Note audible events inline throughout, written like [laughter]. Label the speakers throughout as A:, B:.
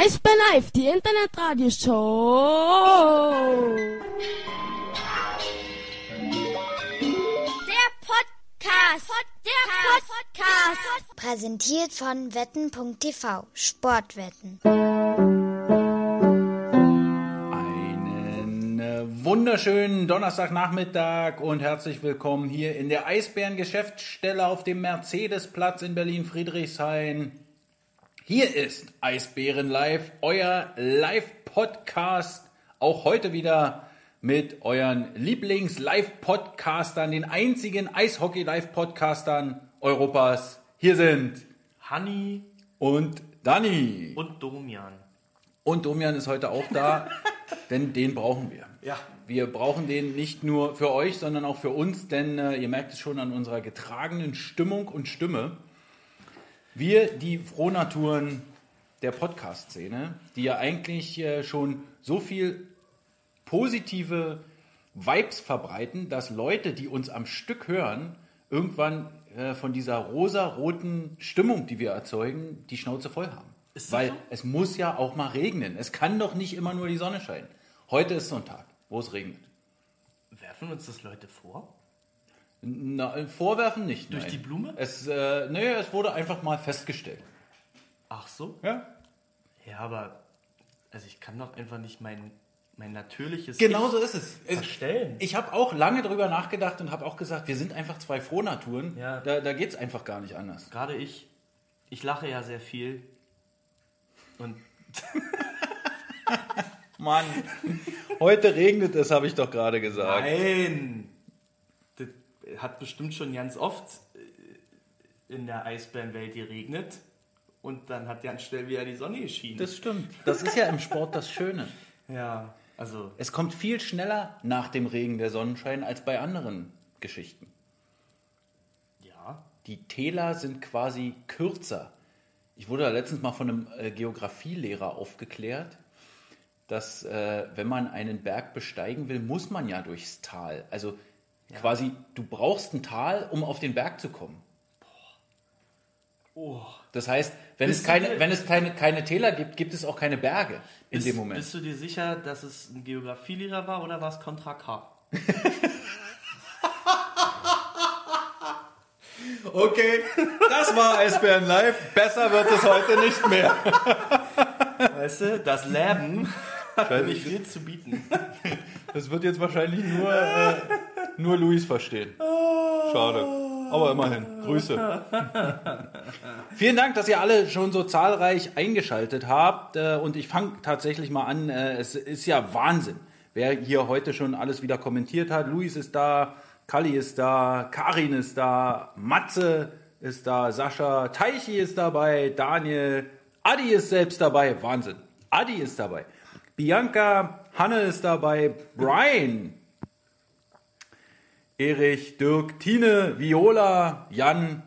A: Eisbär Live, die Internetradioshow.
B: Der Podcast. Der Podcast.
C: Präsentiert von wetten.tv. Sportwetten.
D: Einen äh, wunderschönen Donnerstagnachmittag und herzlich willkommen hier in der Eisbären-Geschäftsstelle auf dem Mercedesplatz in Berlin-Friedrichshain. Hier ist Eisbären Live, euer Live-Podcast. Auch heute wieder mit euren Lieblings-Live-Podcastern, den einzigen Eishockey-Live-Podcastern Europas. Hier sind
E: Hanni
D: und Dani.
E: und Domian.
D: Und Domian ist heute auch da, [laughs] denn den brauchen wir.
E: Ja.
D: Wir brauchen den nicht nur für euch, sondern auch für uns, denn äh, ihr merkt es schon an unserer getragenen Stimmung und Stimme. Wir, die Frohnaturen der Podcast-Szene, die ja eigentlich äh, schon so viel positive Vibes verbreiten, dass Leute, die uns am Stück hören, irgendwann äh, von dieser rosa-roten Stimmung, die wir erzeugen, die Schnauze voll haben. Weil
E: so?
D: es muss ja auch mal regnen. Es kann doch nicht immer nur die Sonne scheinen. Heute ist so ein Tag, wo es regnet.
E: Werfen uns das Leute vor?
D: Na, äh, vorwerfen nicht.
E: Durch
D: nein.
E: die Blume?
D: Es, äh, nee, es wurde einfach mal festgestellt.
E: Ach so?
D: Ja.
E: Ja, aber also ich kann doch einfach nicht mein, mein natürliches
D: Genau
E: Ich
D: so ist es.
E: verstellen.
D: ich habe auch lange drüber nachgedacht und habe auch gesagt, wir sind einfach zwei Frohnaturen.
E: Ja.
D: Da, da geht es einfach gar nicht anders.
E: Gerade ich, ich lache ja sehr viel. Und [laughs]
D: Mann, heute regnet es, habe ich doch gerade gesagt.
E: nein! Hat bestimmt schon ganz oft äh, in der Eisbärenwelt geregnet. Und dann hat ganz schnell wieder die Sonne geschienen.
D: Das stimmt. [laughs] Das ist ja im Sport das Schöne.
E: ja, also
D: Es kommt viel schneller nach dem Regen der Sonnenschein als bei anderen Geschichten.
E: ja.
D: Die Täler sind quasi kürzer. Ich wurde da letztens mal von einem äh, Geografielehrer aufgeklärt, dass äh, wenn man einen Berg besteigen will, muss man ja durchs Tal. Also quasi, du brauchst ein Tal, um auf den Berg zu kommen.
E: Oh.
D: Das heißt, wenn
E: Bist
D: es, keine, wenn es keine, keine Täler gibt, gibt es auch keine Berge in
E: Bist,
D: dem Moment.
E: bist du dir sicher, dass es ein Geografielehrer war oder war es Contra K? [laughs]
D: Okay, das war Eisbären Live. Besser wird es heute nicht mehr.
E: Weißt du, das Leben hat nicht viel zu bieten.
D: Das wird jetzt wahrscheinlich nur, äh, nur Luis verstehen. Schade. Aber immerhin. Grüße. [laughs] Vielen Dank, dass ihr alle schon so zahlreich eingeschaltet habt. Äh, Und ich fange tatsächlich mal an. Äh, Es ist ja Wahnsinn, wer hier heute schon alles wieder kommentiert hat. Luis ist da, Kalli ist da, Karin ist da, Matze ist da, Sascha, Teichi ist dabei, Daniel, Adi ist selbst dabei. Wahnsinn. Adi ist dabei. Bianca, Hanne ist dabei, Brian, Erich, Dirk, Tine, Viola, Jan,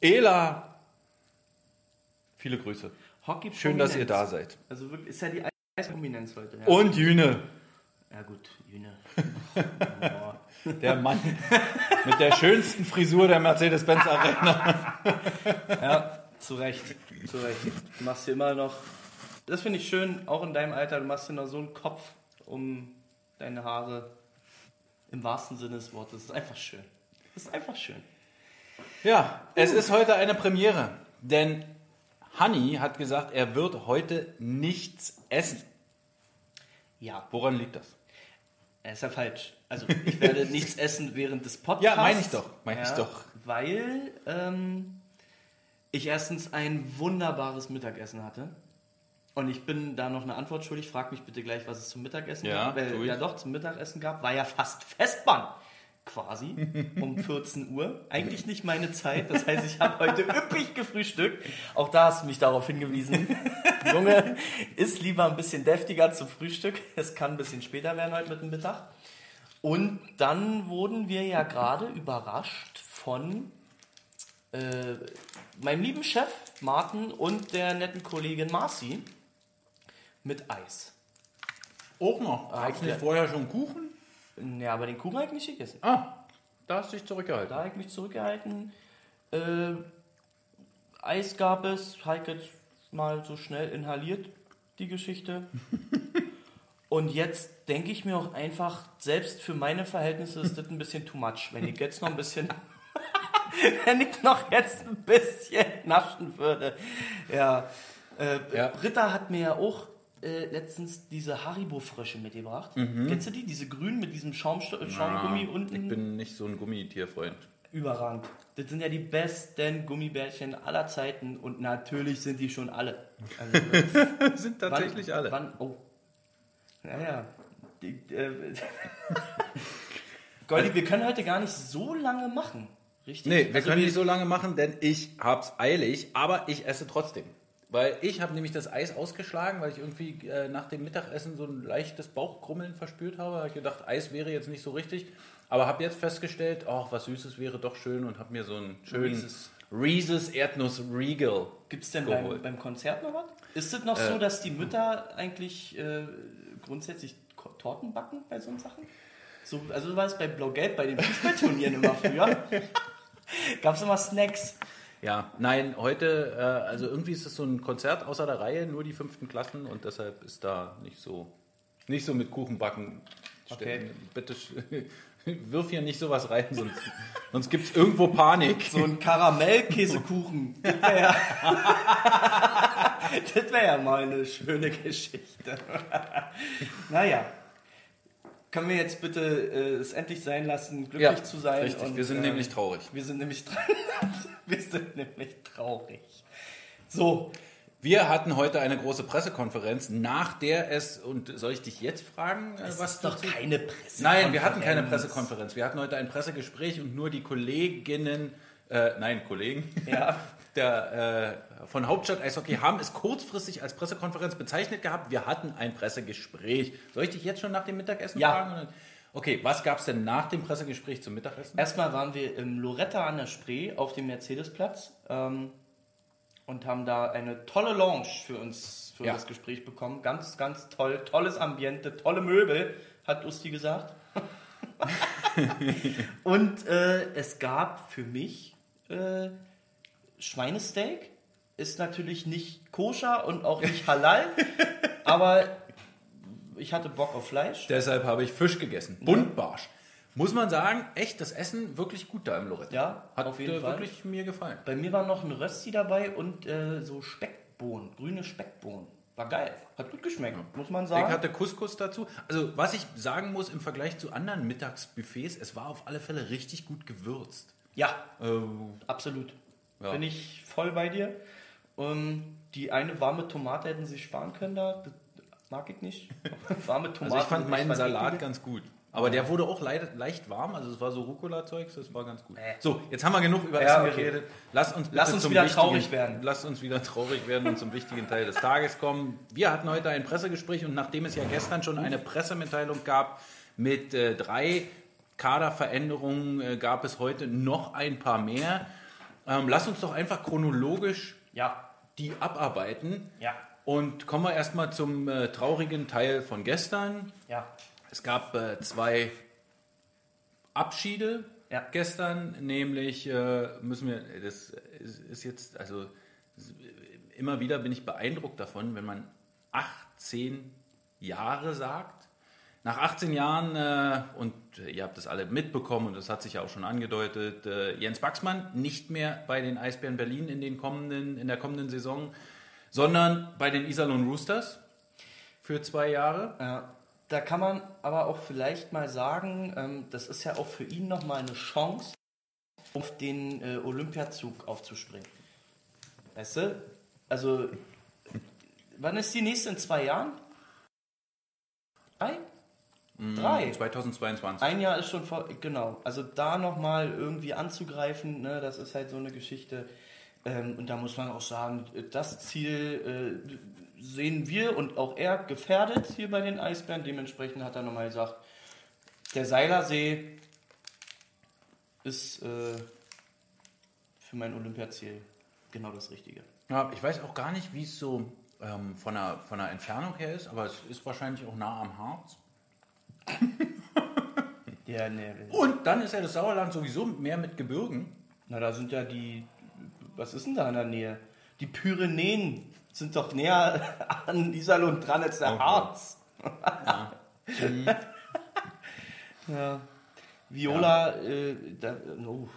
D: Ela. Viele Grüße.
E: Hockey
D: Schön, dass ihr da seid.
E: Also wirklich, ist ja die Eisprominenz heute. Ja,
D: Und Jüne,
E: ja gut, Jüne. [laughs]
D: Der Mann mit der schönsten Frisur der Mercedes-Benz Arena.
E: ja, zu Recht. Zu Recht. Du machst dir immer noch, das finde ich schön, auch in deinem Alter, du machst dir noch so einen Kopf um deine Haare. Im wahrsten Sinne des Wortes. Das ist einfach schön. Das ist einfach schön.
D: Ja, es ist heute eine Premiere, denn Hanni hat gesagt, er wird heute nichts essen.
E: Ja,
D: Woran liegt das?
E: ist ja falsch. Also ich werde [laughs] nichts essen während des Podcasts.
D: Ja, meine ich doch, meine ich doch.
E: Weil ähm, ich erstens ein wunderbares Mittagessen hatte. Und ich bin da noch eine Antwort schuldig. Frag mich bitte gleich, was es zum Mittagessen
D: Ja,
E: gab. Weil ja doch zum Mittagessen gab. War ja fast [laughs] Festbahn. Quasi um [laughs] 14 Uhr. Eigentlich nicht meine Zeit. Das heißt, ich habe heute üppig gefrühstückt. Auch da hast du mich darauf hingewiesen. [laughs] Junge, isst lieber ein bisschen deftiger zum Frühstück. Es kann ein bisschen später werden heute mit dem Mittag. Und dann wurden wir ja gerade überrascht von äh, meinem lieben Chef Martin und der netten Kollegin Marci mit Eis.
D: Auch noch.
E: Ah,
D: Eigentlich
E: okay.
D: vorher schon Kuchen?
E: Ja, aber den Kuchen habe ich nicht gegessen.
D: Ah, da hast du dich zurückgehalten.
E: Da habe ich mich zurückgehalten. Äh, Eis gab es, Heike mal so schnell inhaliert, die Geschichte. [laughs] Und jetzt denke ich mir auch einfach, selbst für meine Verhältnisse ist das ein bisschen too much. Wenn ich jetzt noch ein bisschen, [laughs] wenn ich noch jetzt ein bisschen naschen würde. Ja, äh,
D: Ja.
E: Britta hat mir ja auch äh, letztens diese Haribo-Frösche mitgebracht. Kennst du die? Diese grünen mit diesem Schaumsto Schaumgummi unten?
D: Ich bin nicht so ein Gummitierfreund.
E: Überragend. Das sind ja die besten Gummibärchen aller Zeiten und natürlich sind die schon alle. Also, [laughs]
D: sind
E: wann-
D: tatsächlich alle.
E: Wann, oh. Naja. Die, äh, [laughs] Goldi, wir können heute gar nicht so lange machen. Richtig?
D: Nee, wir
E: Also
D: können nicht so lange machen, denn ich hab's eilig, aber ich esse trotzdem. Weil ich habe nämlich das Eis ausgeschlagen, weil ich irgendwie äh, nach dem Mittagessen so ein leichtes Bauchkrummeln verspürt habe. Habe ich gedacht, Eis wäre jetzt nicht so richtig. Aber habe jetzt festgestellt, ach, was Süßes wäre doch schön und habe mir so einen schönen
E: Reese's.
D: Reese's Erdnuss Regal
E: Gibt es denn beim, beim Konzert noch was? Ist es noch so, dass die Mütter eigentlich äh, grundsätzlich Torten backen bei so Sachen? So, also so war es bei Blau-Gelb, bei den Fußballturnieren immer früher. [laughs] Gab es immer Snacks.
D: Ja, nein, heute, äh, also irgendwie ist es so ein Konzert außer der Reihe, nur die fünften Klassen und deshalb ist da nicht so, nicht so mit Kuchenbacken.
E: Okay.
D: Bitte [laughs] wirf hier nicht sowas rein, sonst, sonst gibt es irgendwo Panik.
E: So ein Karamellkäsekuchen. [laughs] Das wäre ja, [laughs] das wär ja mal eine schöne Geschichte. naja. Können wir jetzt bitte äh, es endlich sein lassen, glücklich zu sein?
D: Richtig,
E: und,
D: wir sind
E: ähm,
D: nämlich traurig.
E: Wir sind nämlich, [laughs] wir sind nämlich traurig. So,
D: Wir hatten heute eine große Pressekonferenz, nach der es, und soll ich dich jetzt fragen, äh,
E: das
D: was
E: ist doch
D: du-
E: keine Pressekonferenz.
D: Nein, wir hatten keine Pressekonferenz. Wir hatten heute ein Pressegespräch und nur die Kolleginnen, äh, nein, Kollegen,
E: Ja. [laughs]
D: der, äh, von Hauptstadt Eishockey haben es kurzfristig als Pressekonferenz bezeichnet gehabt. Wir hatten ein Pressegespräch. Soll ich dich jetzt schon nach dem Mittagessen
E: Ja.
D: fragen? Okay, was gab es denn nach dem Pressegespräch zum Mittagessen?
E: Erstmal waren wir im Loretta an der Spree auf dem Mercedesplatz ähm, und haben da eine tolle Lounge für uns für
D: Ja.
E: das Gespräch bekommen. Ganz, ganz toll. Tolles Ambiente, tolle Möbel, hat Usti gesagt. [laughs] und äh, es gab für mich äh, Schweinesteak. Ist natürlich nicht koscher und auch nicht halal, [laughs] aber ich hatte Bock auf Fleisch.
D: Deshalb habe ich Fisch gegessen. Buntbarsch. Muss man sagen, echt das Essen wirklich gut da im Loretta.
E: Ja,
D: Hat
E: auf jeden
D: äh,
E: Fall.
D: wirklich mir gefallen.
E: Bei mir war noch ein Rösti dabei und äh, so Speckbohnen, grüne Speckbohnen. War geil. Hat gut geschmeckt, muss man
D: Ich
E: sagen.
D: hatte Couscous dazu. Also, was ich sagen muss im Vergleich zu anderen Mittagsbuffets, es war auf alle Fälle richtig gut gewürzt.
E: ja,
D: Äh,
E: absolut.
D: Ja.
E: Bin ich voll bei dir. Ähm, die eine warme Tomate hätten sie sparen können da. Das mag ich nicht. [laughs] Warme Tomate.
D: also, ich fand meinen Salat ganz gut. Aber der wurde auch leicht, leicht warm, also es war so Rucola-Zeugs, das war ganz gut.
E: Äh.
D: So, jetzt haben wir genug über
E: Ja,
D: Essen
E: okay.
D: geredet. Lass uns,
E: Lass uns wieder traurig werden.
D: Lass uns wieder traurig werden und zum wichtigen Teil des Tages kommen. Wir hatten heute ein Pressegespräch und nachdem es ja gestern schon eine Pressemitteilung gab mit äh, drei Kaderveränderungen, äh, gab es heute noch ein paar mehr. Ähm, lass uns doch einfach chronologisch
E: Ja,
D: die abarbeiten.
E: ja,
D: Und kommen wir erstmal zum äh, traurigen Teil von gestern.
E: ja.
D: Es gab äh, zwei Abschiede
E: Ja.
D: gestern, nämlich äh, müssen wir, das ist, ist jetzt, also immer wieder bin ich beeindruckt davon, wenn man 18 Jahre sagt. Nach 18 Jahren, äh, und äh, ihr habt das alle mitbekommen und das hat sich ja auch schon angedeutet, äh, Jens Baxmann nicht mehr bei den Eisbären Berlin in, den kommenden, in der kommenden Saison, sondern bei den Iserlohn Roosters für zwei Jahre.
E: Ja, da kann man aber auch vielleicht mal sagen, ähm, das ist ja auch für ihn nochmal eine Chance, auf den äh, Olympiazug aufzuspringen. Weißt du? Also, wann ist die nächste? In zwei Jahren? Drei? Drei.
D: 2022.
E: Ein Jahr ist schon vor, genau. Also da nochmal irgendwie anzugreifen, ne, das ist halt so eine Geschichte. Ähm, und da muss man auch sagen, das Ziel äh, sehen wir und auch er gefährdet hier bei den Eisbären. Dementsprechend hat er nochmal gesagt, der Seilersee ist äh, für mein Olympiaziel genau das Richtige.
D: Ja, ich weiß auch gar nicht, wie es so ähm, von, der, von der Entfernung her ist, aber es ist wahrscheinlich auch nah am Harz. [laughs]
E: Ja, ne,
D: Und dann ist ja das Sauerland sowieso mehr mit Gebirgen.
E: na, da sind ja die, was ist denn da in der Nähe? Die Pyrenäen sind doch näher [laughs] an Iserlohn dran als der
D: Oh,
E: Harz. ja. Viola, äh, da, oh,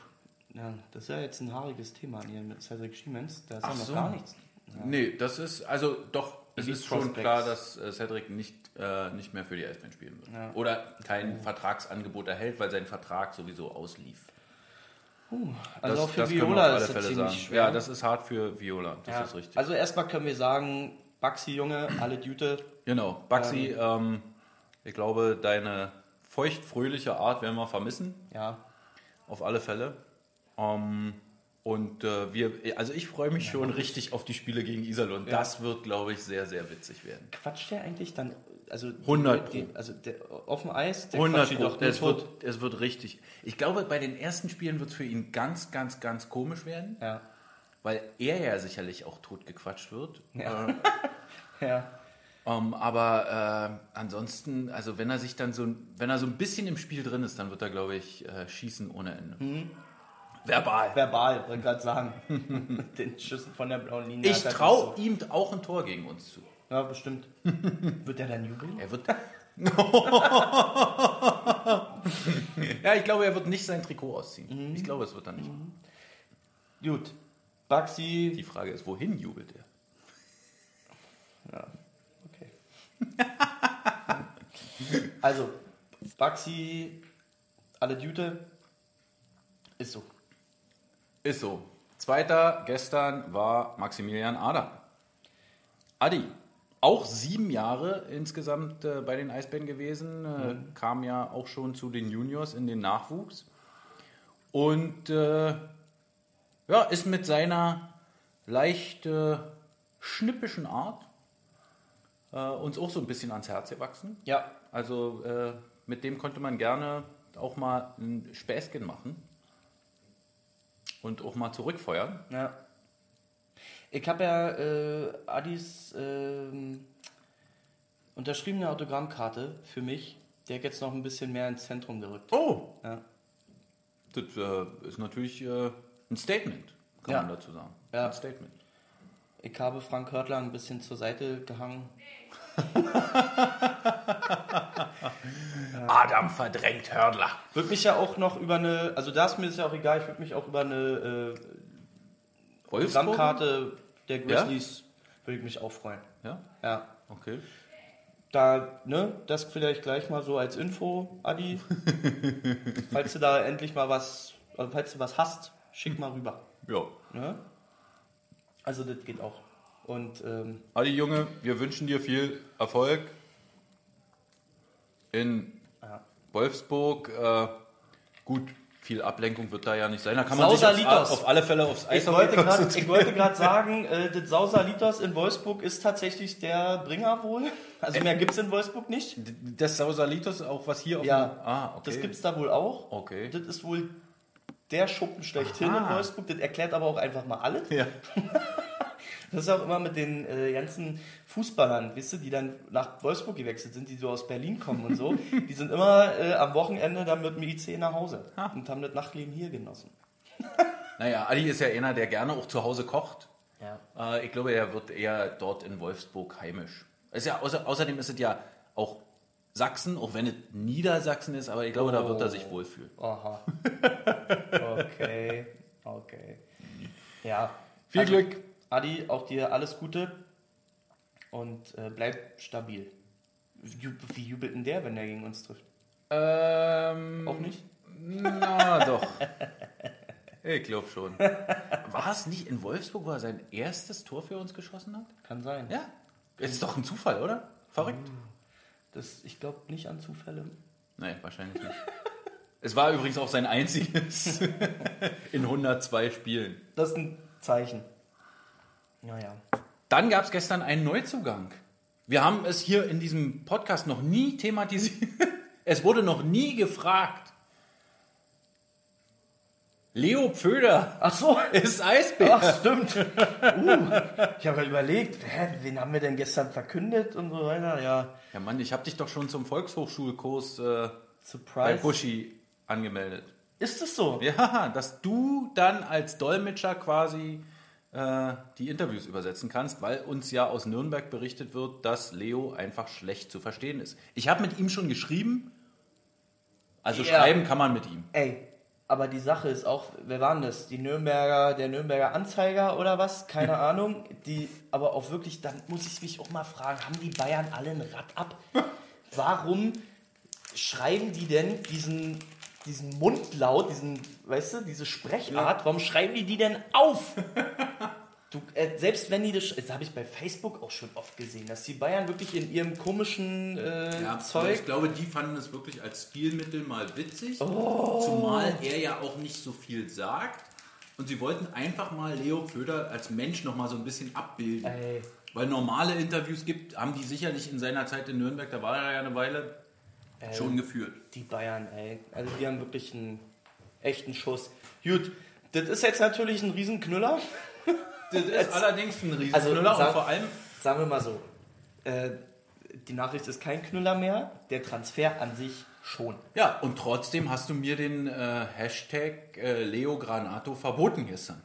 E: ja, das ist ja jetzt ein haariges Thema hier mit Cedric Schiemens. Da ist ja
D: Ach
E: noch
D: so.
E: gar nichts.
D: Nee, das ist, also doch, es ist schon
E: Prospects.
D: klar, dass äh, Cedric nicht, äh, nicht mehr für die Eisbären spielen wird.
E: Ja.
D: Oder kein Vertragsangebot erhält, weil sein Vertrag sowieso auslief.
E: Also auch für Viola ist das ziemlich
D: sagen.
E: schwer.
D: Ja, das ist hart für Viola, das
E: Ja.
D: ist richtig.
E: Also erstmal können wir sagen, Baxi Junge, alle Düte.
D: genau, Baxi, ähm, ich glaube, deine feuchtfröhliche Art werden wir vermissen,
E: Ja.
D: auf alle Fälle. Ähm, und äh, wir, also ich freue mich schon richtig auf die Spiele gegen Iserlohn. Das wird, glaube ich, sehr, sehr witzig werden.
E: Quatscht der eigentlich dann, also
D: 100
E: die, also der, auf dem Eis, der
D: 100
E: quatscht die
D: Pro.
E: doch
D: es, wird, es wird richtig. Ich glaube, bei den ersten Spielen wird es für ihn ganz, ganz, ganz komisch werden,
E: Ja.
D: weil er ja sicherlich auch tot gequatscht wird.
E: Ja.
D: Äh, [laughs]
E: ja.
D: ähm, aber äh, ansonsten, also wenn er sich dann so, ein- wenn er so ein bisschen im Spiel drin ist, dann wird er, glaube ich, äh, schießen ohne Ende.
E: Mhm.
D: Verbal.
E: Verbal, wollte gerade sagen. [laughs] Den Schüssen von der blauen Linie.
D: Ich traue
E: nicht
D: ihm auch ein Tor gegen uns zu.
E: So. Ja, bestimmt. Wird er dann jubeln?
D: Er wird. [laughs] ja, ich glaube, er wird nicht sein Trikot ausziehen. Ich glaube, es wird dann nicht.
E: Gut. Baxi.
D: Die Frage ist, wohin jubelt er?
E: Ja, okay. [laughs] also, Baxi, alle Düte. Ist so.
D: Ist so. Zweiter gestern war Maximilian Adam. Adi, auch sieben Jahre insgesamt äh, bei den Eisbären gewesen, äh, kam ja auch schon zu den Juniors in den Nachwuchs und äh, ja, ist mit seiner leicht äh, schnippischen Art äh, uns auch so ein bisschen ans Herz gewachsen.
E: Ja.
D: Also äh, mit dem konnte man gerne auch mal ein Späßchen machen und auch mal zurückfeuern.
E: Ja. Ich habe ja äh, Adis ähm, unterschriebene Autogrammkarte für mich. Der hat jetzt noch ein bisschen mehr ins Zentrum gerückt.
D: Oh,
E: Ja.
D: das äh, ist natürlich äh, ein Statement, kann
E: Ja.
D: man dazu sagen.
E: Ja.
D: Ein Statement.
E: Ich habe Frank Hörtler ein bisschen zur Seite gehangen. [laughs]
D: Adam verdrängt Hördler.
E: Würde mich ja auch noch über eine, also da ist mir das ja auch egal, ich würde mich auch über eine äh? Autogrammkarte der Grizzlies würde ich mich auch freuen.
D: Ja,
E: Ja.
D: okay.
E: Da, ne, das vielleicht gleich mal so als Info, Adi. [laughs] falls du da endlich mal was, also falls du was hast, schick mal rüber.
D: Ja.
E: Ne? Also das geht auch. Und ähm,
D: Adi Junge, wir wünschen dir viel Erfolg in
E: Ja.
D: Wolfsburg. Äh, gut, viel Ablenkung wird da ja nicht sein. Da kann man sich auf, auf alle Fälle aufs konzentrieren.
E: ich wollte gerade sagen, äh, das Sausalitos in Wolfsburg ist tatsächlich der Bringer wohl. Also mehr gibt es in Wolfsburg nicht.
D: Das Sausalitos, auch was hier auf
E: Ja,
D: dem... Ah, okay.
E: das gibt es da wohl auch.
D: Okay.
E: Das ist wohl der Schuppen schlechthin
D: Aha.
E: in Wolfsburg. Das erklärt aber auch einfach mal alles.
D: Ja. [laughs]
E: Das ist auch immer mit den äh, ganzen Fußballern, wisst ihr, die dann nach Wolfsburg gewechselt sind, die so aus Berlin kommen und so. Die sind immer äh, am Wochenende dann mit dem IC nach Hause
D: Ah.
E: und haben das Nachtleben hier genossen. [laughs]
D: Naja, Adi ist ja einer, der gerne auch zu Hause kocht.
E: Ja.
D: Äh, ich glaube, er wird eher dort in Wolfsburg heimisch. Ist ja, außer, außerdem ist es ja auch Sachsen, auch wenn es Niedersachsen ist, aber ich glaube, da wird er sich wohlfühlen.
E: Aha. [laughs] Okay, okay. Ja.
D: Viel
E: Also,
D: Glück.
E: Adi, auch dir alles Gute und äh, bleib stabil. Wie, jubelt denn der, wenn der gegen uns trifft?
D: Ähm,
E: Auch nicht?
D: Na doch. [laughs] Ich glaube schon. War es nicht in Wolfsburg, wo er sein erstes Tor für uns geschossen hat?
E: Kann sein.
D: Ja. Ist doch ein Zufall, oder? Verrückt.
E: Das, ich glaube nicht an Zufälle.
D: Nein, wahrscheinlich nicht. Es war übrigens auch sein einziges [laughs] [laughs] in 102 Spielen.
E: Das ist ein Zeichen. Naja.
D: Dann gab es gestern einen Neuzugang. Wir haben es hier in diesem Podcast noch nie thematisiert. [laughs] Es wurde noch nie gefragt. Leo Pföder
E: Ach so.
D: ist Eisbär.
E: Ach, stimmt. Uh, ich habe gerade überlegt, hä, wen haben wir denn gestern verkündet und so weiter. Ja,
D: Ja, Mann, ich habe dich doch schon zum Volkshochschulkurs äh, bei. Buschi angemeldet.
E: Ist es so?
D: Ja, [laughs] dass du dann als Dolmetscher quasi äh, die Interviews übersetzen kannst, weil uns ja aus Nürnberg berichtet wird, dass Leo einfach schlecht zu verstehen ist. Ich habe mit ihm schon geschrieben, also
E: Ja.
D: schreiben kann man mit ihm.
E: Ey, aber die Sache ist auch, wer waren das? Die Nürnberger, der Nürnberger Anzeiger oder was? Keine Ahnung. Die, aber auch wirklich, dann muss ich mich auch mal fragen, haben die Bayern alle ein Rad ab? [laughs] Warum schreiben die denn diesen, diesen Mundlaut, diesen, weißt du, diese Sprechart, warum schreiben die die denn auf? [laughs] Du, äh, selbst wenn die das, das habe ich bei Facebook auch schon oft gesehen, dass die Bayern wirklich in ihrem komischen äh,
D: Ja,
E: Zeug
D: ich glaube, die fanden es wirklich als Stilmittel mal witzig, zumal er ja auch nicht so viel sagt. Und sie wollten einfach mal Leo Pföder als Mensch noch mal so ein bisschen abbilden.
E: Ey.
D: Weil normale Interviews gibt, haben die sicherlich in seiner Zeit in Nürnberg, da war er ja eine Weile, schon geführt.
E: Die Bayern, ey. Also die haben wirklich einen echten Schuss. Gut, das ist jetzt natürlich ein Riesenknüller. [laughs]
D: Das ist allerdings ein Riesenknüller
E: Also,
D: und
E: sag-
D: vor allem,
E: Sagen wir mal so. Äh, die Nachricht ist kein Knüller mehr, der Transfer an sich schon.
D: ja, und trotzdem hast du mir den äh, Hashtag äh, Leo Granato verboten gestern.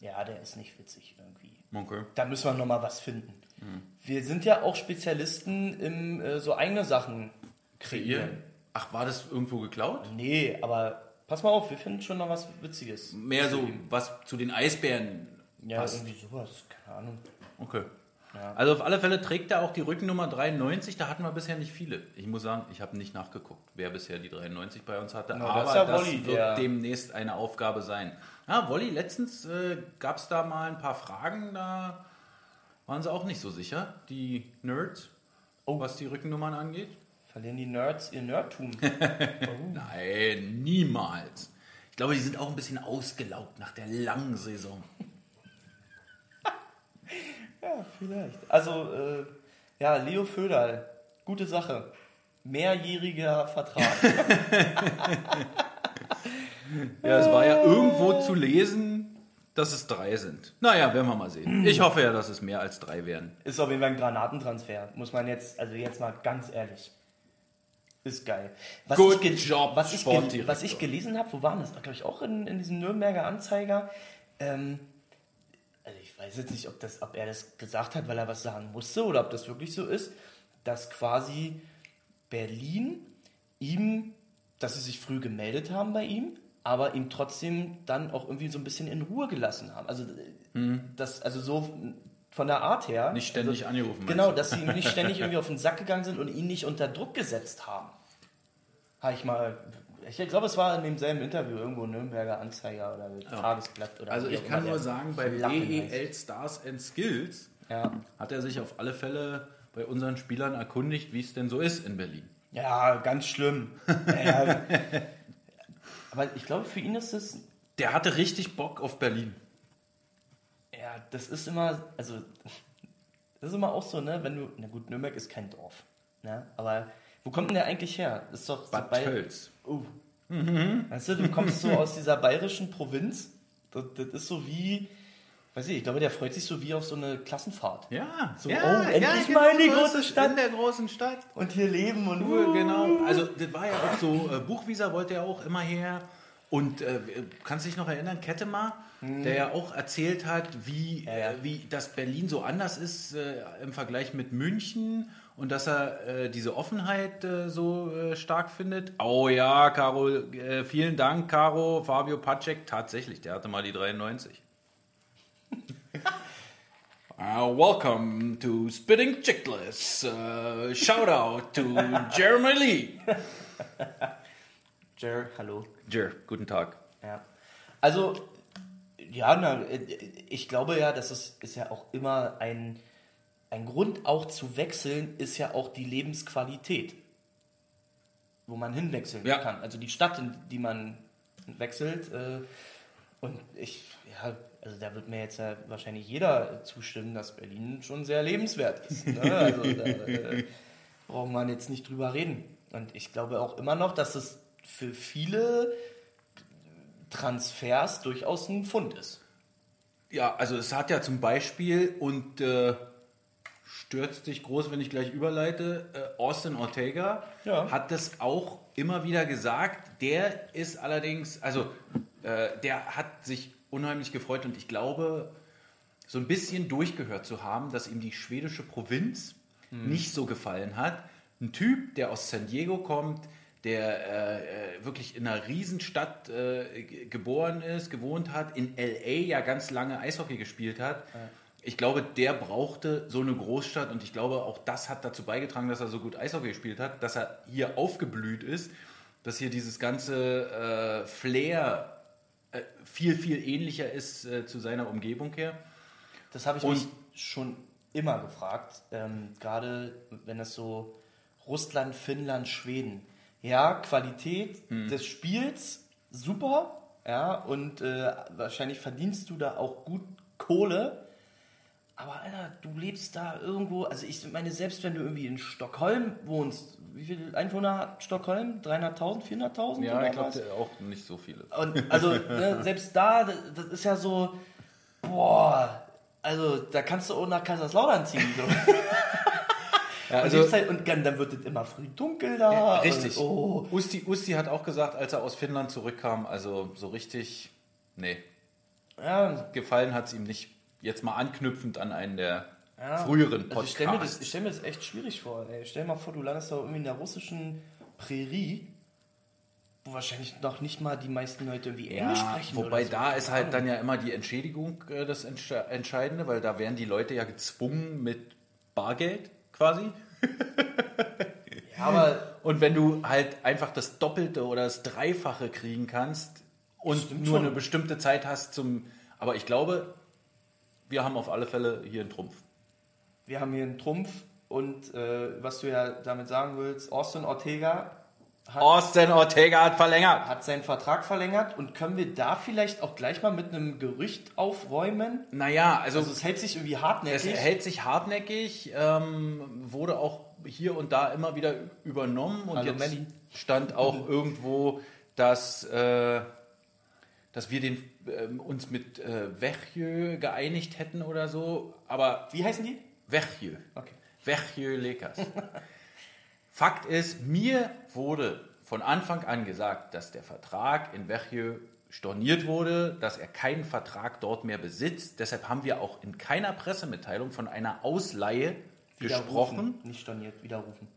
E: Ja, der ist nicht witzig irgendwie.
D: Okay.
E: Da müssen wir nochmal was finden. Wir sind ja auch Spezialisten im äh, so eigene Sachen kreieren.
D: Ach, war das irgendwo geklaut?
E: Nee, aber pass mal auf, wir finden schon noch was Witziges.
D: Mehr so, was zu den Eisbären
E: Ja,
D: passt.
E: irgendwie sowas, keine Ahnung.
D: Okay. Also auf alle Fälle trägt er auch die Rückennummer 93. Da hatten wir bisher nicht viele. Ich muss sagen, ich habe nicht nachgeguckt, wer bisher die 93 bei uns hatte.
E: Na,
D: aber
E: das ja
D: das
E: Wolli,
D: wird
E: der-
D: demnächst eine Aufgabe sein. Ja, Wolli, letztens äh, gab es da mal ein paar Fragen. Da waren sie auch nicht so sicher, die Nerds,
E: Oh.
D: was die Rückennummern angeht.
E: Verlieren die Nerds ihr Nerdtum. [laughs]
D: Nein, niemals. Ich glaube, die sind auch ein bisschen ausgelaugt nach der langen Saison.
E: Ja, vielleicht. Also, äh, ja, Leo Föderl, gute Sache. Mehrjähriger Vertrag. [laughs]
D: Ja, es war ja irgendwo zu lesen, dass es drei sind. Naja, werden wir mal sehen. Ich hoffe ja, dass es mehr als drei werden.
E: Ist auf jeden Fall ein Granatentransfer. Muss man jetzt, also jetzt mal ganz ehrlich. Ist geil. Was
D: Good
E: ich
D: job,
E: was ich, was ich gelesen habe, wo waren das? Glaube ich auch in, in diesem Nürnberger Anzeiger. Ähm, weiß jetzt nicht, ob, das, ob er das gesagt hat, weil er was sagen musste oder ob das wirklich so ist, dass quasi Berlin ihm, dass sie sich früh gemeldet haben bei ihm, aber ihm trotzdem dann auch irgendwie so ein bisschen in Ruhe gelassen haben. Also das, also so von der Art her.
D: Mhm. Nicht ständig
E: also,
D: angerufen,
E: Genau, dass sie ihm nicht [laughs] ständig irgendwie auf den Sack gegangen sind und ihn nicht unter Druck gesetzt haben. Habe ich mal. Ich glaube, es war in demselben Interview irgendwo Nürnberger Anzeiger oder Tagesblatt oder
D: Also ich kann nur sagen, bei. BEL Stars and Skills
E: Ja.
D: hat er sich auf alle Fälle bei unseren Spielern erkundigt, wie es denn so ist in Berlin.
E: Ja, ganz schlimm. Ja, ja. [laughs] Aber ich glaube, für ihn ist das,
D: Der hatte richtig Bock auf Berlin.
E: ja, das ist immer, also, das ist immer auch so, ne, wenn du, na gut, Nürnberg ist kein Dorf, ne, aber wo kommt denn der eigentlich her? Ist doch
D: Bad
E: bei-
D: Tölz.
E: Oh. Weißt du, du kommst so aus dieser bayerischen Provinz, das, das ist so wie, weiß ich, ich glaube, der freut sich so wie auf so eine Klassenfahrt.
D: Ja,
E: So,
D: ja,
E: oh, endlich
D: genau,
E: mal in die große Stadt.
D: In der großen Stadt.
E: Und hier leben und
D: Nur, genau. Also das war ja auch so, äh, Buchwieser wollte ja auch immer her. Und äh, kannst dich noch erinnern, Kettemar, der ja auch erzählt hat, wie,
E: Ja, ja.
D: Wie das Berlin so anders ist äh, im Vergleich mit München und dass er äh, diese Offenheit äh, so äh, stark findet. Oh ja, Caro, äh, vielen Dank, Caro, Fabio Pacek, tatsächlich, der hatte mal die 93. [laughs] Uh, welcome to Spitting Chickless. Uh, shout out to Jeremy Lee. [laughs]
E: Jer, hallo.
D: Jer, guten Tag.
E: Ja. Also, ja, na, äh, ich glaube ja, das ist, ist ja auch immer ein, ein Grund auch zu wechseln, ist ja auch die Lebensqualität, wo man hinwechseln
D: Ja.
E: kann. Also die Stadt, in die man wechselt. Äh, und ich, ja, also da wird mir jetzt ja wahrscheinlich jeder zustimmen, dass Berlin schon sehr lebenswert ist. Ne? [laughs] Also da äh, braucht man jetzt nicht drüber reden. Und ich glaube auch immer noch, dass es für viele Transfers durchaus ein Fund ist.
D: Ja, also es hat ja zum Beispiel und äh, stürzt dich groß, wenn ich gleich überleite, äh, Austin Ortega
E: Ja.
D: hat das auch immer wieder gesagt. Der ist allerdings, also äh, der hat sich unheimlich gefreut und ich glaube, so ein bisschen durchgehört zu haben, dass ihm die schwedische Provinz nicht so gefallen hat. Ein Typ, der aus San Diego kommt, der äh, wirklich in einer Riesenstadt äh, geboren ist, gewohnt hat, in LA ja ganz lange Eishockey gespielt hat. Ich glaube, der brauchte so eine Großstadt und ich glaube, auch das hat dazu beigetragen, dass er so gut Eishockey gespielt hat, dass er hier aufgeblüht ist, dass hier dieses ganze äh, Flair äh, viel, viel ähnlicher ist äh, zu seiner Umgebung her.
E: Das habe ich
D: Und-
E: mich schon immer gefragt. Ähm, Gerade wenn es so Russland, Finnland, Schweden. Ja, Qualität
D: Hm.
E: des Spiels super. Ja, und äh, wahrscheinlich verdienst du da auch gut Kohle. Aber Alter, du lebst da irgendwo, also ich meine, selbst wenn du irgendwie in Stockholm wohnst, wie viele Einwohner hat Stockholm? 300.000, 400.000?
D: Ja, ich glaube auch nicht so viele.
E: Und also ne, [laughs] selbst da, das, ist ja so, boah, also da kannst du auch nach Kaiserslautern ziehen. So. [laughs]
D: Ja,
E: und, die Zeit, und dann, dann wird es immer früh dunkel da.
D: Richtig.
E: Und, oh,
D: Usti, Usti hat auch gesagt, als er aus Finnland zurückkam, also so richtig, nee,
E: ja,
D: gefallen hat es ihm nicht. Jetzt mal anknüpfend an einen der
E: ja.
D: früheren
E: Also ich stelle mir,
D: Podcasts.
E: das- ich stell mir das echt schwierig vor. Ey. Stell dir mal vor, du landest da irgendwie in der russischen Prärie, wo wahrscheinlich noch nicht mal die meisten Leute irgendwie Englisch
D: ja,
E: sprechen.
D: wobei
E: so.
D: da ist halt dann ja immer die Entschädigung äh, das Entsche- Entscheidende, weil da werden die Leute ja gezwungen mit Bargeld quasi.
E: Ja, aber [laughs]
D: Und wenn du halt einfach das Doppelte oder das Dreifache kriegen kannst und nur
E: schon.
D: eine bestimmte Zeit hast zum. Aber ich glaube, wir haben auf alle Fälle hier einen Trumpf.
E: wir haben hier einen Trumpf und äh, was du ja damit sagen willst, Austin Ortega hat
D: Austin Ortega hat verlängert.
E: hat seinen Vertrag verlängert und können wir da vielleicht auch gleich mal mit einem Gerücht aufräumen?
D: Naja, also,
E: Also es hält sich irgendwie
D: es
E: hartnäckig.
D: hält sich hartnäckig, ähm, wurde auch hier und da immer wieder übernommen und
E: Hallo,
D: jetzt
E: Melli.
D: stand auch irgendwo, dass, äh, dass wir den, ähm, uns mit äh, Verjö geeinigt hätten oder so, aber
E: Wie heißen die?
D: Verjö.
E: Okay.
D: Verjö Lakers. Fakt ist, mir wurde von Anfang an gesagt, dass der Vertrag in Verjö storniert wurde, dass er keinen Vertrag dort mehr besitzt. Deshalb haben wir auch in keiner Pressemitteilung von einer Ausleihe gesprochen,
E: Nicht storniert, widerrufen.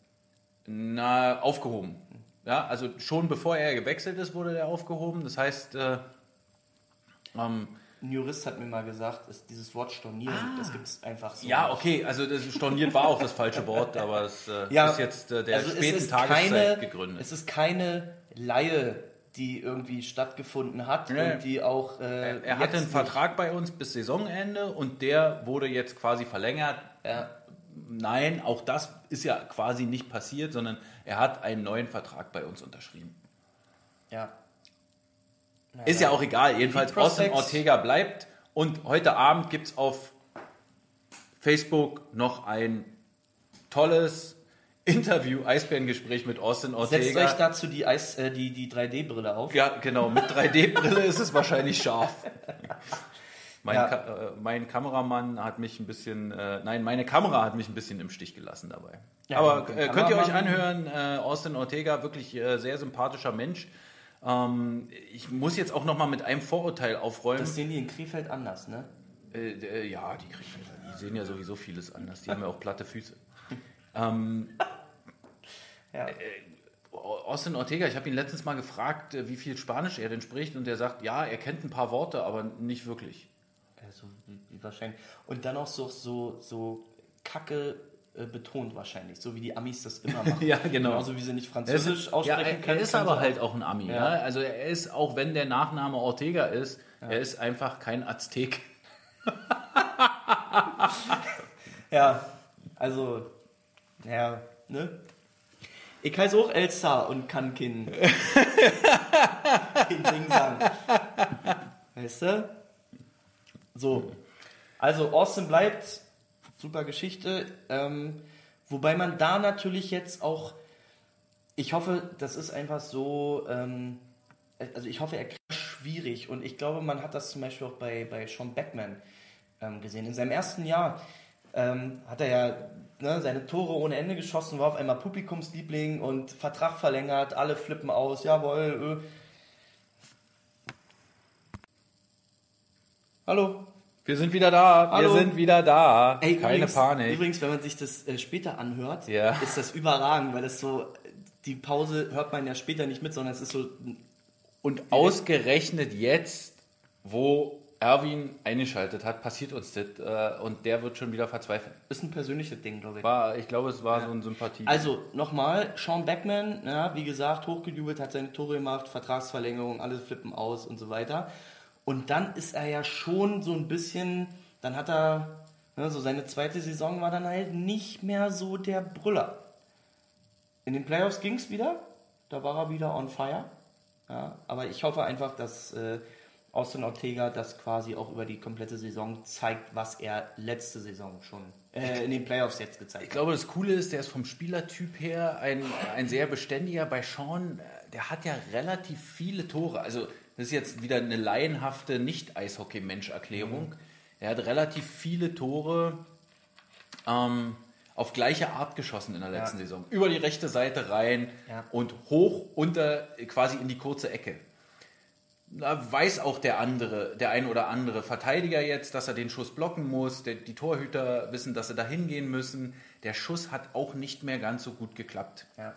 D: na, aufgehoben. Ja, also schon bevor er gewechselt ist, wurde der aufgehoben. Das heißt, äh, ähm,
E: Ein Jurist hat mir mal gesagt, ist dieses Wort stornieren, das gibt es einfach so.
D: Ah. ja,
E: nicht.
D: okay, also das storniert war auch das falsche Wort, aber es äh, [laughs]
E: Ja,
D: ist jetzt äh, der
E: also
D: späten Tageszeit
E: keine,
D: gegründet.
E: Es ist keine Laie, die irgendwie stattgefunden hat
D: Nee.
E: und die auch. Äh,
D: Er, er hatte einen Vertrag bei uns bis Saisonende und der wurde jetzt quasi verlängert.
E: Ja,
D: Nein, auch das ist ja quasi nicht passiert, sondern er hat einen neuen Vertrag bei uns unterschrieben.
E: ja.
D: Ist ja auch egal. Jedenfalls Austin Ortega bleibt und heute Abend gibt es auf Facebook noch ein tolles Interview, Eisbärengespräch mit Austin
E: Setzt
D: Ortega.
E: euch dazu die, Eis, äh, die, die 3D-Brille auf.
D: Ja, genau. Mit 3D-Brille ist es [laughs] wahrscheinlich scharf. Mein,
E: Ja.
D: Ka äh, mein Kameramann hat mich ein bisschen, äh, nein, meine Kamera hat mich ein bisschen im Stich gelassen dabei.
E: Ja,
D: Aber äh, könnt ihr euch anhören, äh, Austin Ortega, wirklich äh, sehr sympathischer Mensch. Ähm, ich muss jetzt auch noch mal mit einem Vorurteil aufräumen.
E: Das sehen die in Krefeld anders, ne?
D: Äh, äh, ja, die, kriegen, die sehen ja sowieso vieles anders. Die haben ja auch platte Füße. [laughs] ähm, [laughs]
E: Ja.
D: Austin Ortega, ich habe ihn letztens mal gefragt, äh, wie viel Spanisch er denn spricht, und er sagt, ja, er kennt ein paar Worte, aber nicht wirklich.
E: Also, wahrscheinlich. Und dann auch so, so, so kacke äh, betont wahrscheinlich, so wie die Amis das immer [laughs] machen.
D: Ja, genau.
E: Genauso wie sie nicht
D: Er ist,
E: Französisch
D: ja,
E: aussprechen
D: er,
E: können.
D: er ist aber halt
E: auch.
D: ein Ami. Ja.
E: Ja.
D: Also er ist, auch wenn der Nachname Ortega ist, er ist einfach kein Aztek. [laughs]
E: Ja, also, ja, ne? Ich heiße auch Elsa und kann kein, [laughs] kein Ding sagen. Weißt du? So. Also, Austin bleibt. Super Geschichte. Ähm, wobei man da natürlich jetzt auch. Ich hoffe, das ist einfach so. Ähm, also, ich hoffe, er schwierig. Und ich glaube, man hat das zum Beispiel auch bei, bei Sean Beckman ähm, gesehen. In seinem ersten Jahr ähm, hat er ja ne, seine Tore ohne Ende geschossen, war auf einmal Publikumsliebling und Vertrag verlängert, alle flippen aus, jawohl. Äh. Hallo,
D: Wir sind wieder da.
E: Hallo.
D: Wir sind wieder da.
E: Ey,
D: Keine
E: übrigens,
D: Panik.
E: Übrigens, wenn man sich das äh, später anhört,
D: Ja. [laughs]
E: ist das überragend, weil das so, die Pause hört man ja später nicht mit, sondern es ist so,
D: Und ausgerechnet jetzt, wo Erwin eingeschaltet hat, passiert uns das. Äh, und der wird schon wieder verzweifeln.
E: ist ein persönliches Ding, glaube ich.
D: War, ich glaube, es war so ein Sympathie.
E: Also, nochmal, Sean Beckman, ja, wie gesagt, hochgejubelt, hat seine Tore gemacht, Vertragsverlängerung, alle flippen aus und so weiter. Und dann ist er ja schon so ein bisschen, dann hat er, ne, so seine zweite Saison war dann halt nicht mehr so der Brüller. In den Playoffs ging es wieder, da war er wieder on fire. Ja, aber ich hoffe einfach, dass äh, Austin Ortega das quasi auch über die komplette Saison zeigt, was er letzte Saison schon äh, in den Playoffs jetzt gezeigt
D: Ich
E: hat.
D: glaube, das Coole ist, der ist vom Spielertyp her ein, ein sehr beständiger. Bei Sean, äh, der hat ja relativ viele Tore. Also, das ist jetzt wieder eine laienhafte Nicht-Eishockey-Mensch-Erklärung. Er hat relativ viele Tore ähm, auf gleiche Art geschossen in der letzten
E: Ja.
D: Saison. Über die rechte Seite rein
E: Ja.
D: und hoch unter, quasi in die kurze Ecke. Da weiß auch der andere, der ein oder andere Verteidiger jetzt, dass er den Schuss blocken muss. Der, die Torhüter wissen, dass sie da hingehen müssen. Der Schuss hat auch nicht mehr ganz so gut geklappt.
E: Ja.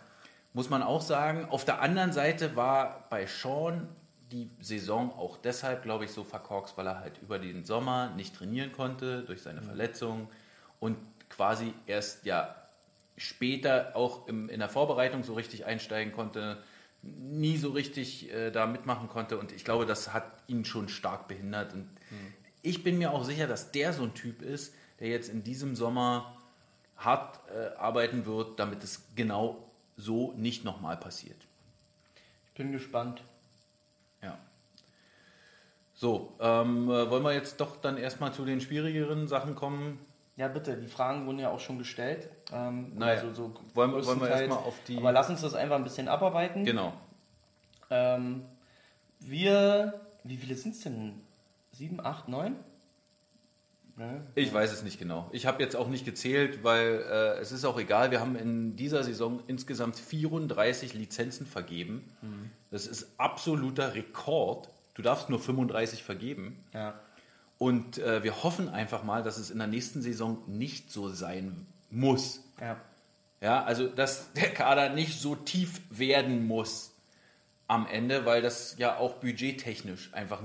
D: Muss man auch sagen. Auf der anderen Seite war bei Sean die Saison auch deshalb, glaube ich, so verkorkst, weil er halt über den Sommer nicht trainieren konnte durch seine Verletzung und quasi erst ja später auch im, in der Vorbereitung so richtig einsteigen konnte, nie so richtig äh, da mitmachen konnte und ich glaube, das hat ihn schon stark behindert und ich bin mir auch sicher, dass der so ein Typ ist, der jetzt in diesem Sommer hart äh, arbeiten wird, damit es genau so nicht nochmal passiert.
E: Ich bin gespannt.
D: So, ähm, äh, wollen wir jetzt doch dann erstmal zu den schwierigeren Sachen kommen?
E: Ja, bitte, die Fragen wurden ja auch schon gestellt. Ähm,
D: Naja,
E: also so
D: wollen wir- wollen wir
E: größtenteils.
D: erst mal auf die-
E: Aber lass uns das einfach ein bisschen abarbeiten.
D: Genau.
E: Ähm, wir, wie viele sind es denn? Sieben, acht, neun? Ne?
D: Ich weiß es nicht genau. Ich habe jetzt auch nicht gezählt, weil äh, es ist auch egal. Wir haben in dieser Saison insgesamt 34 Lizenzen vergeben. Das ist absoluter Rekord. Du darfst nur 35 vergeben.
E: Ja.
D: Und äh, wir hoffen einfach mal, dass es in der nächsten Saison nicht so sein muss.
E: Ja.
D: Ja, also dass der Kader nicht so tief werden muss am Ende, weil das ja auch budgettechnisch einfach.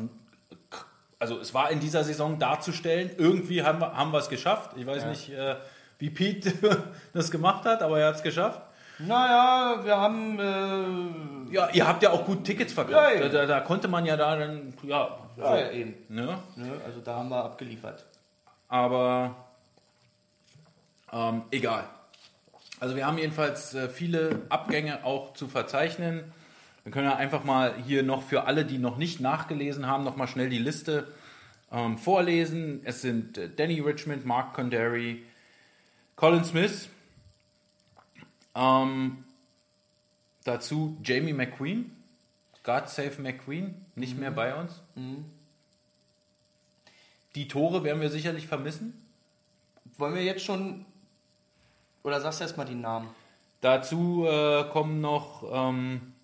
D: Also es war in dieser Saison darzustellen, irgendwie haben wir, haben wir es geschafft. Ich weiß nicht, äh, wie Pete [laughs] das gemacht hat, aber er hat es geschafft.
E: Naja, wir haben. Äh,
D: Ja, ihr habt ja auch gut Tickets verkauft.
E: Ja.
D: Da, da, da konnte man ja da dann, ja,
E: ja, ja, eben.
D: ne?
E: Ne? Also da haben wir abgeliefert.
D: aber ähm, egal. Also wir haben jedenfalls äh, viele Abgänge auch zu verzeichnen. Wir können ja einfach mal hier noch für alle, die noch nicht nachgelesen haben, noch mal schnell die Liste ähm, vorlesen. Es sind äh, Danny Richmond, Mark Condary, Colin Smith, ähm, dazu Jamie McQueen, God Save McQueen, nicht mehr bei uns. Die Tore werden wir sicherlich vermissen.
E: Wollen wir jetzt schon. Oder sagst du erstmal die Namen?
D: Dazu äh, kommen noch ähm,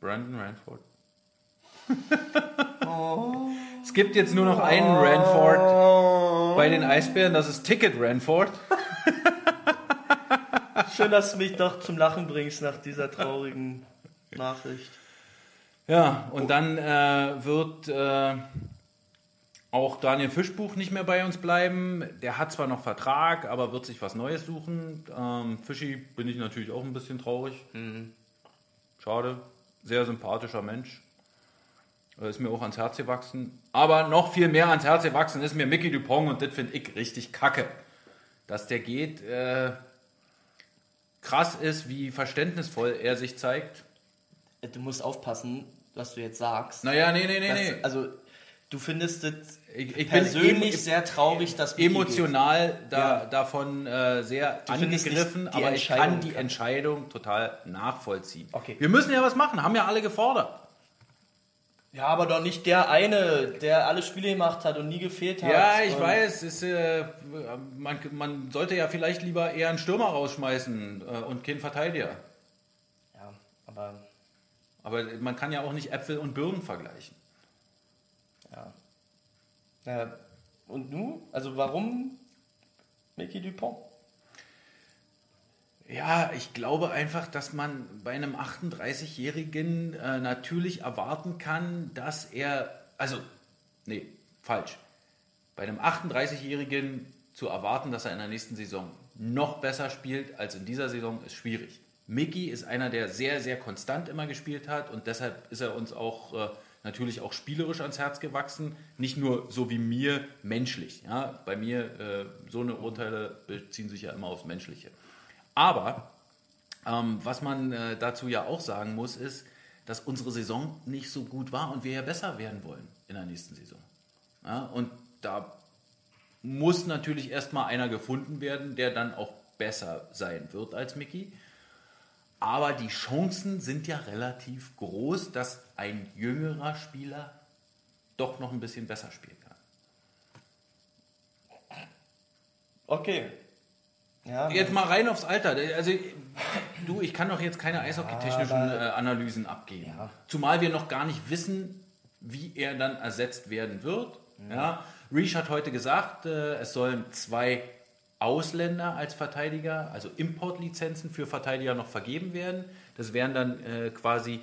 D: Brandon Ranford. [laughs] Es gibt jetzt nur noch einen Ranford bei den Eisbären, das ist Ticket Ranford. [laughs]
E: Schön, dass du mich doch zum Lachen bringst nach dieser traurigen Nachricht.
D: Ja, und dann äh, wird äh, auch Daniel Fischbuch nicht mehr bei uns bleiben. Der hat zwar noch Vertrag, aber wird sich was Neues suchen. Ähm, Fischi bin ich natürlich auch ein bisschen traurig. Schade. Sehr sympathischer Mensch. Äh, Ist mir auch ans Herz gewachsen. Aber noch viel mehr ans Herz gewachsen ist mir Mickey Dupont und das finde ich richtig kacke. Dass der geht. Äh, krass ist, wie verständnisvoll er sich zeigt.
E: Du musst aufpassen, was du jetzt sagst.
D: Naja, nee, nee, nee,
E: Das-
D: nee.
E: Also, du findest es
D: Ich, ich
E: persönlich
D: bin
E: sehr traurig, dass Mickey
D: emotional da,
E: Ja.
D: davon äh, sehr
E: Du
D: angegriffen, aber ich kann die Entscheidung total nachvollziehen.
E: Okay.
D: Wir müssen ja was machen, haben ja alle gefordert.
E: Ja, aber doch nicht der eine, der alle Spiele gemacht hat und nie gefehlt hat.
D: Ja, ich
E: Und-
D: weiß, ist, äh, man, man sollte ja vielleicht lieber eher einen Stürmer rausschmeißen äh, und keinen Verteidiger.
E: Ja, aber
D: Aber man kann ja auch nicht Äpfel und Birnen vergleichen.
E: Äh, und nu? Also warum Mickey Dupont?
D: Ja, ich glaube einfach, dass man bei einem 38-Jährigen äh, natürlich erwarten kann, dass er, also, nee, falsch. Bei einem 38-Jährigen zu erwarten, dass er in der nächsten Saison noch besser spielt als in dieser Saison, ist schwierig. Mickey ist einer, der sehr, sehr konstant immer gespielt hat und deshalb ist er uns auch äh, natürlich auch spielerisch ans Herz gewachsen. Nicht nur so wie mir menschlich. Ja? Bei mir, äh, so eine Urteile beziehen sich ja immer aufs Menschliche. Aber ähm, was man äh, dazu ja auch sagen muss, ist, dass unsere Saison nicht so gut war und wir ja besser werden wollen in der nächsten Saison. Ja? Und da muss natürlich erstmal einer gefunden werden, der dann auch besser sein wird als Mickey. Aber die Chancen sind ja relativ groß, dass ein jüngerer Spieler doch noch ein bisschen besser spielen kann.
E: Okay. Ja,
D: Jetzt mal rein aufs Alter. Also du, ich kann doch jetzt keine eishockeytechnischen äh, Analysen abgeben.
E: Ja.
D: Zumal wir noch gar nicht wissen, wie er dann ersetzt werden wird. Ja. Reach hat heute gesagt, äh, es sollen zwei Ausländer als Verteidiger, also Importlizenzen für Verteidiger noch vergeben werden. Das wären dann äh, quasi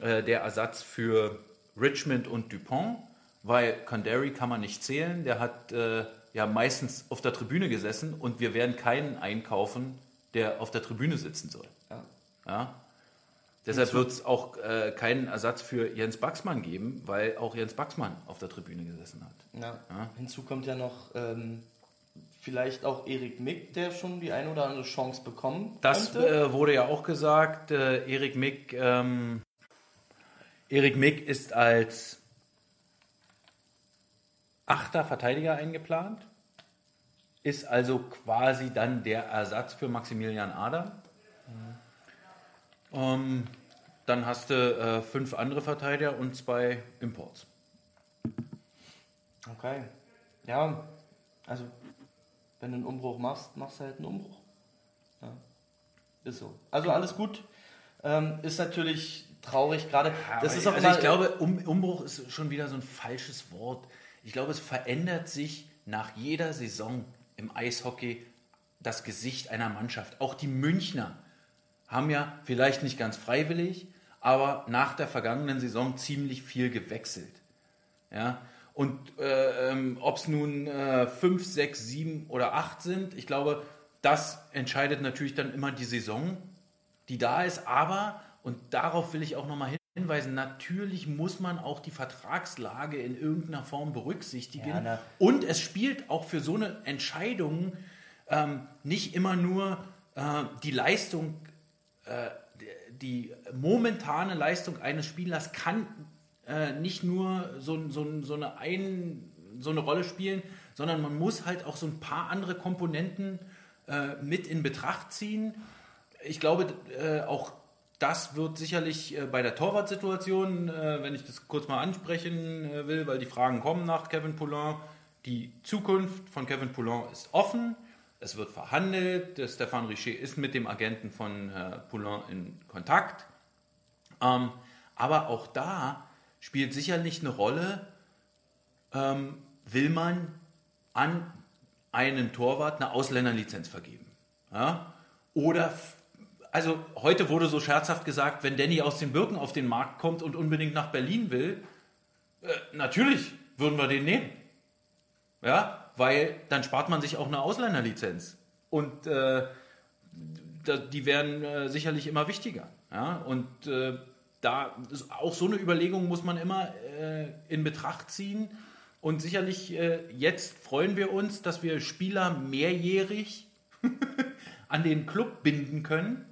D: äh, der Ersatz für Richmond und Dupont, weil Condary kann man nicht zählen. Der hat äh, ja meistens auf der Tribüne gesessen und wir werden keinen einkaufen, der auf der Tribüne sitzen soll.
E: Ja.
D: Ja? Deshalb wird es auch äh, keinen Ersatz für Jens Baxmann geben, weil auch Jens Baxmann auf der Tribüne gesessen hat.
E: Ja.
D: Ja.
E: Hinzu kommt ja noch ähm, vielleicht auch Erik Mick, der schon die ein oder andere Chance bekommen
D: Das äh, wurde ja auch gesagt. Äh, Erik Mick, ähm, Erik Mick ist als achter Verteidiger eingeplant, ist also quasi dann der Ersatz für Maximilian Adam. Ähm, dann hast du äh, fünf andere Verteidiger und zwei Imports.
E: Okay. Ja, also wenn du einen Umbruch machst, machst du halt einen Umbruch. Ja. Ist so. Also alles gut. Ähm, ist natürlich traurig, gerade. Das ist auch
D: also ich glaube, um, Umbruch ist schon wieder so ein falsches Wort. Ich glaube, es verändert sich nach jeder Saison im Eishockey das Gesicht einer Mannschaft. Auch die Münchner haben ja vielleicht nicht ganz freiwillig, aber nach der vergangenen Saison ziemlich viel gewechselt. Ja? Und äh, ähm, ob es nun äh, 5, 6, 7 oder 8 sind, ich glaube, das entscheidet natürlich dann immer die Saison, die da ist. Aber, und darauf will ich auch nochmal hinweisen, natürlich muss man auch die Vertragslage in irgendeiner Form berücksichtigen.
E: Ja,
D: und es spielt auch für so eine Entscheidung ähm, nicht immer nur äh, die Leistung äh, die momentane Leistung eines Spielers kann äh, nicht nur so, so, so, eine ein, so eine Rolle spielen, sondern man muss halt auch so ein paar andere Komponenten äh, mit in Betracht ziehen. Ich glaube, äh, auch das wird sicherlich äh, bei der Torwartsituation, äh, wenn ich das kurz mal ansprechen äh, will, weil die Fragen kommen nach Kevin Poulin. Die Zukunft von Kevin Poulin ist offen. Es wird verhandelt. Stefan Richer ist mit dem Agenten von Poulain in Kontakt. Ähm, aber auch da spielt sicherlich eine Rolle, ähm, will man an einen Torwart eine Ausländerlizenz vergeben. Oder, also heute wurde so scherzhaft gesagt, wenn Danny aus den Birken auf den Markt kommt und unbedingt nach Berlin will, äh, natürlich würden wir den nehmen. Ja, weil dann spart man sich auch eine Ausländerlizenz. Und äh, die werden äh, sicherlich immer wichtiger. Ja? Und äh, da auch so eine Überlegung muss man immer äh, in Betracht ziehen. Und sicherlich äh, jetzt freuen wir uns, dass wir Spieler mehrjährig [laughs] an den Club binden können.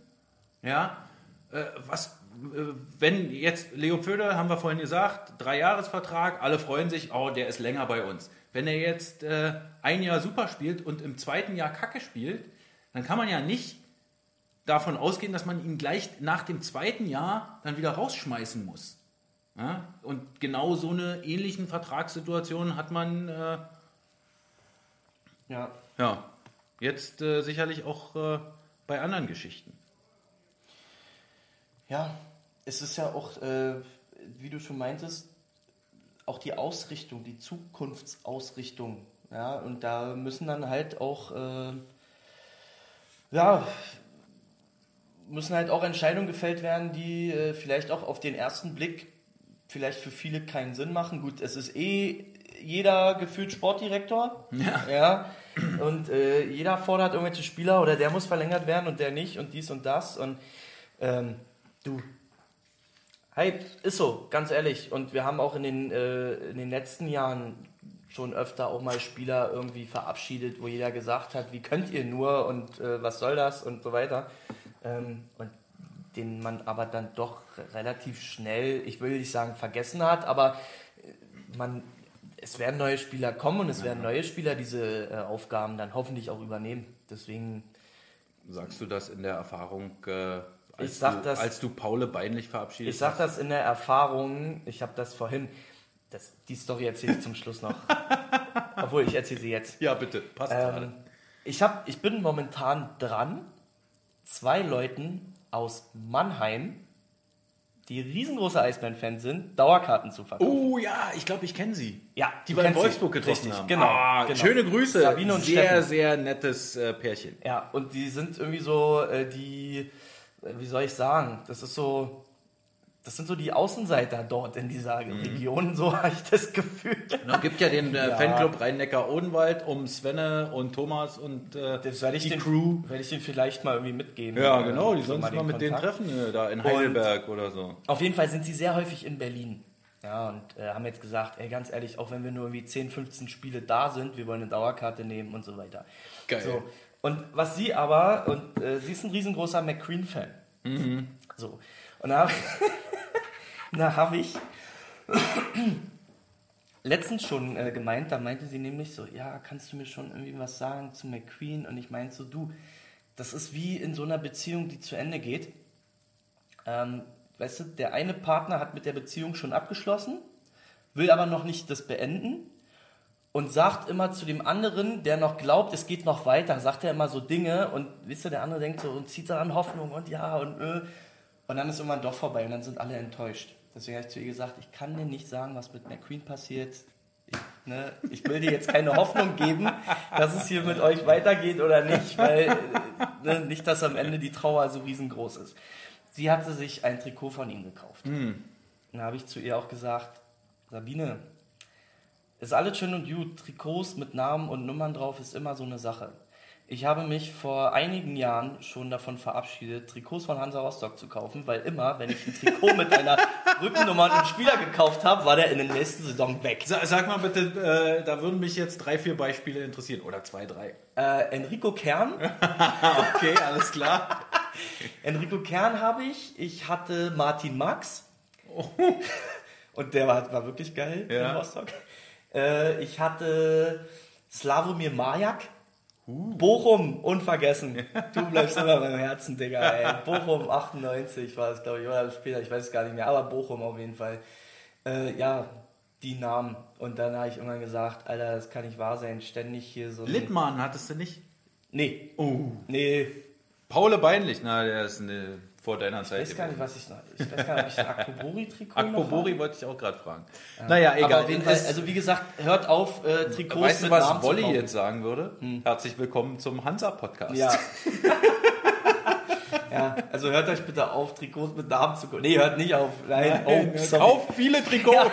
D: Ja, äh, was, äh, wenn jetzt Leo Pföder, haben wir vorhin gesagt, Dreijahresvertrag, alle freuen sich, oh, der ist länger bei uns. Wenn er jetzt äh, ein Jahr super spielt und im zweiten Jahr Kacke spielt, dann kann man ja nicht davon ausgehen, dass man ihn gleich nach dem zweiten Jahr dann wieder rausschmeißen muss. Ja? Und genau so eine ähnlichen Vertragssituation hat man äh,
E: ja.
D: ja, jetzt äh, sicherlich auch äh, bei anderen Geschichten.
E: Ja, es ist ja auch, äh, wie du schon meintest, auch die Ausrichtung, die Zukunftsausrichtung. Ja, und da müssen dann halt auch, äh, ja, müssen halt auch Entscheidungen gefällt werden, die äh, vielleicht auch auf den ersten Blick vielleicht für viele keinen Sinn machen. Gut, es ist eh jeder gefühlt Sportdirektor. Ja. ja und äh, jeder fordert irgendwelche Spieler oder der muss verlängert werden und der nicht und dies und das. Und ähm, du, hey, ist so, ganz ehrlich. Und wir haben auch in den, äh, in den letzten Jahren schon öfter auch mal Spieler irgendwie verabschiedet, wo jeder gesagt hat, wie könnt ihr nur und äh, was soll das und so weiter. Ähm, und den man aber dann doch relativ schnell, ich will nicht sagen vergessen hat, aber äh, man, es werden neue Spieler kommen und es werden neue Spieler diese äh, Aufgaben dann hoffentlich auch übernehmen. Deswegen.
D: Sagst du das in der Erfahrung, äh, als,
E: ich sag
D: du,
E: das,
D: als du Paule Beinlich verabschiedet
E: Ich sag
D: hast?
E: das in der Erfahrung, ich habe das vorhin, das, die Story erzähle ich zum Schluss noch. [laughs] Obwohl, ich erzähle sie jetzt.
D: Ja, bitte, passt gerade.
E: Ähm, ich, hab, ich bin momentan dran, zwei Leuten aus Mannheim, die riesengroße Eisbären-Fans sind, Dauerkarten zu verkaufen.
D: Oh ja, ich glaube, ich kenne sie.
E: Ja,
D: Die wir in
E: kennst sie.
D: Wolfsburg getroffen
E: Richtig,
D: haben.
E: genau,
D: Ah,
E: genau.
D: Schöne Grüße.
E: Sabine und
D: sehr,
E: Steffen.
D: sehr nettes äh, Pärchen.
E: Ja, und die sind irgendwie so, äh, die, wie soll ich sagen, das ist so, das sind so die Außenseiter dort in dieser
D: Mhm.
E: Region, so [laughs] habe ich das Gefühl.
D: Es gibt ja den äh,
E: Ja.
D: Fanclub Rhein-Neckar-Odenwald um Svenne und Thomas und äh,
E: Das werde ich,
D: die
E: den,
D: Crew.
E: werde ich den vielleicht mal irgendwie mitgeben.
D: Ja,
E: Äh,
D: genau, die
E: so
D: sollen sich mal mit denen
E: Kontakt.
D: treffen, äh, da in Heidelberg oder so.
E: Auf jeden Fall sind sie sehr häufig in Berlin. Ja, und äh, haben jetzt gesagt, ey, ganz ehrlich, auch wenn wir nur irgendwie 10, 15 Spiele da sind, wir wollen eine Dauerkarte nehmen und so weiter.
D: Geil.
E: So. Und was sie aber, und äh, sie ist ein riesengroßer McQueen-Fan.
D: Mhm.
E: So. Und da, habe [laughs] ich letztens schon äh, gemeint, da meinte sie nämlich so, ja, kannst du mir schon irgendwie was sagen zu McQueen? Und ich meinte so, du, das ist wie in so einer Beziehung, die zu Ende geht. Ähm, weißt du, der eine Partner hat mit der Beziehung schon abgeschlossen, will aber noch nicht das beenden und sagt immer zu dem anderen, der noch glaubt, es geht noch weiter, sagt er immer so Dinge und wisst ihr, der andere denkt so und zieht daran Hoffnung und ja und äh, und dann ist irgendwann doch vorbei und dann sind alle enttäuscht. Deswegen habe ich zu ihr gesagt, ich kann dir nicht sagen, was mit McQueen passiert. Ich, ne, ich will dir jetzt keine Hoffnung geben, dass es hier mit euch weitergeht oder nicht, weil äh, ne, nicht, dass am Ende die Trauer so riesengroß ist. Sie hatte sich ein Trikot von ihm gekauft. Und da habe ich zu ihr auch gesagt, Sabine, ist alles schön und gut. Trikots mit Namen und Nummern drauf ist immer so eine Sache. Ich habe mich vor einigen Jahren schon davon verabschiedet, Trikots von Hansa Rostock zu kaufen, weil immer, wenn ich ein Trikot mit einer [laughs] Rückennummer und einem Spieler gekauft habe, war der in der nächsten Saison weg.
D: Sa- Sag mal bitte, äh, da würden mich jetzt drei, vier Beispiele interessieren. Oder zwei, drei.
E: Äh, Enrico Kern, [laughs]
D: Okay, alles klar. [laughs]
E: Enrico Kern habe ich. Ich hatte Martin Max. Und der war, war wirklich geil
D: Ja.
E: in Rostock. Äh, ich hatte Slavomir Majak. Bochum, unvergessen. Du bleibst immer meinem Herzen, Digga. Ey. Bochum 98 war es, glaube ich, oder später, ich weiß es gar nicht mehr, aber Bochum auf jeden Fall. Äh, ja, die Namen. Und dann habe ich irgendwann gesagt, Alter, das kann nicht wahr sein, ständig hier so.
D: Littmann hattest du nicht?
E: Nee,
D: Oh.
E: nee,
D: Paul Beinlich, na, der ist eine, vor deiner Zeit.
E: Ich weiß gar nicht, was ich noch. Ich weiß gar nicht, ob ich ein Akpobori-Trikot noch
D: Akpobori wollte ich auch gerade fragen. Naja,
E: habe.
D: egal. Es-
E: also wie gesagt, hört auf, äh, Trikots
D: weißt du,
E: mit
D: was
E: Namen
D: Wolli jetzt sagen würde? Herzlich willkommen zum Hansa-Podcast.
E: Ja. [laughs] ja, also hört euch bitte auf, Trikots mit Namen zu kaufen. Nee, hört nicht auf. Nein, oh, sorry.
D: Kauft viele Trikots.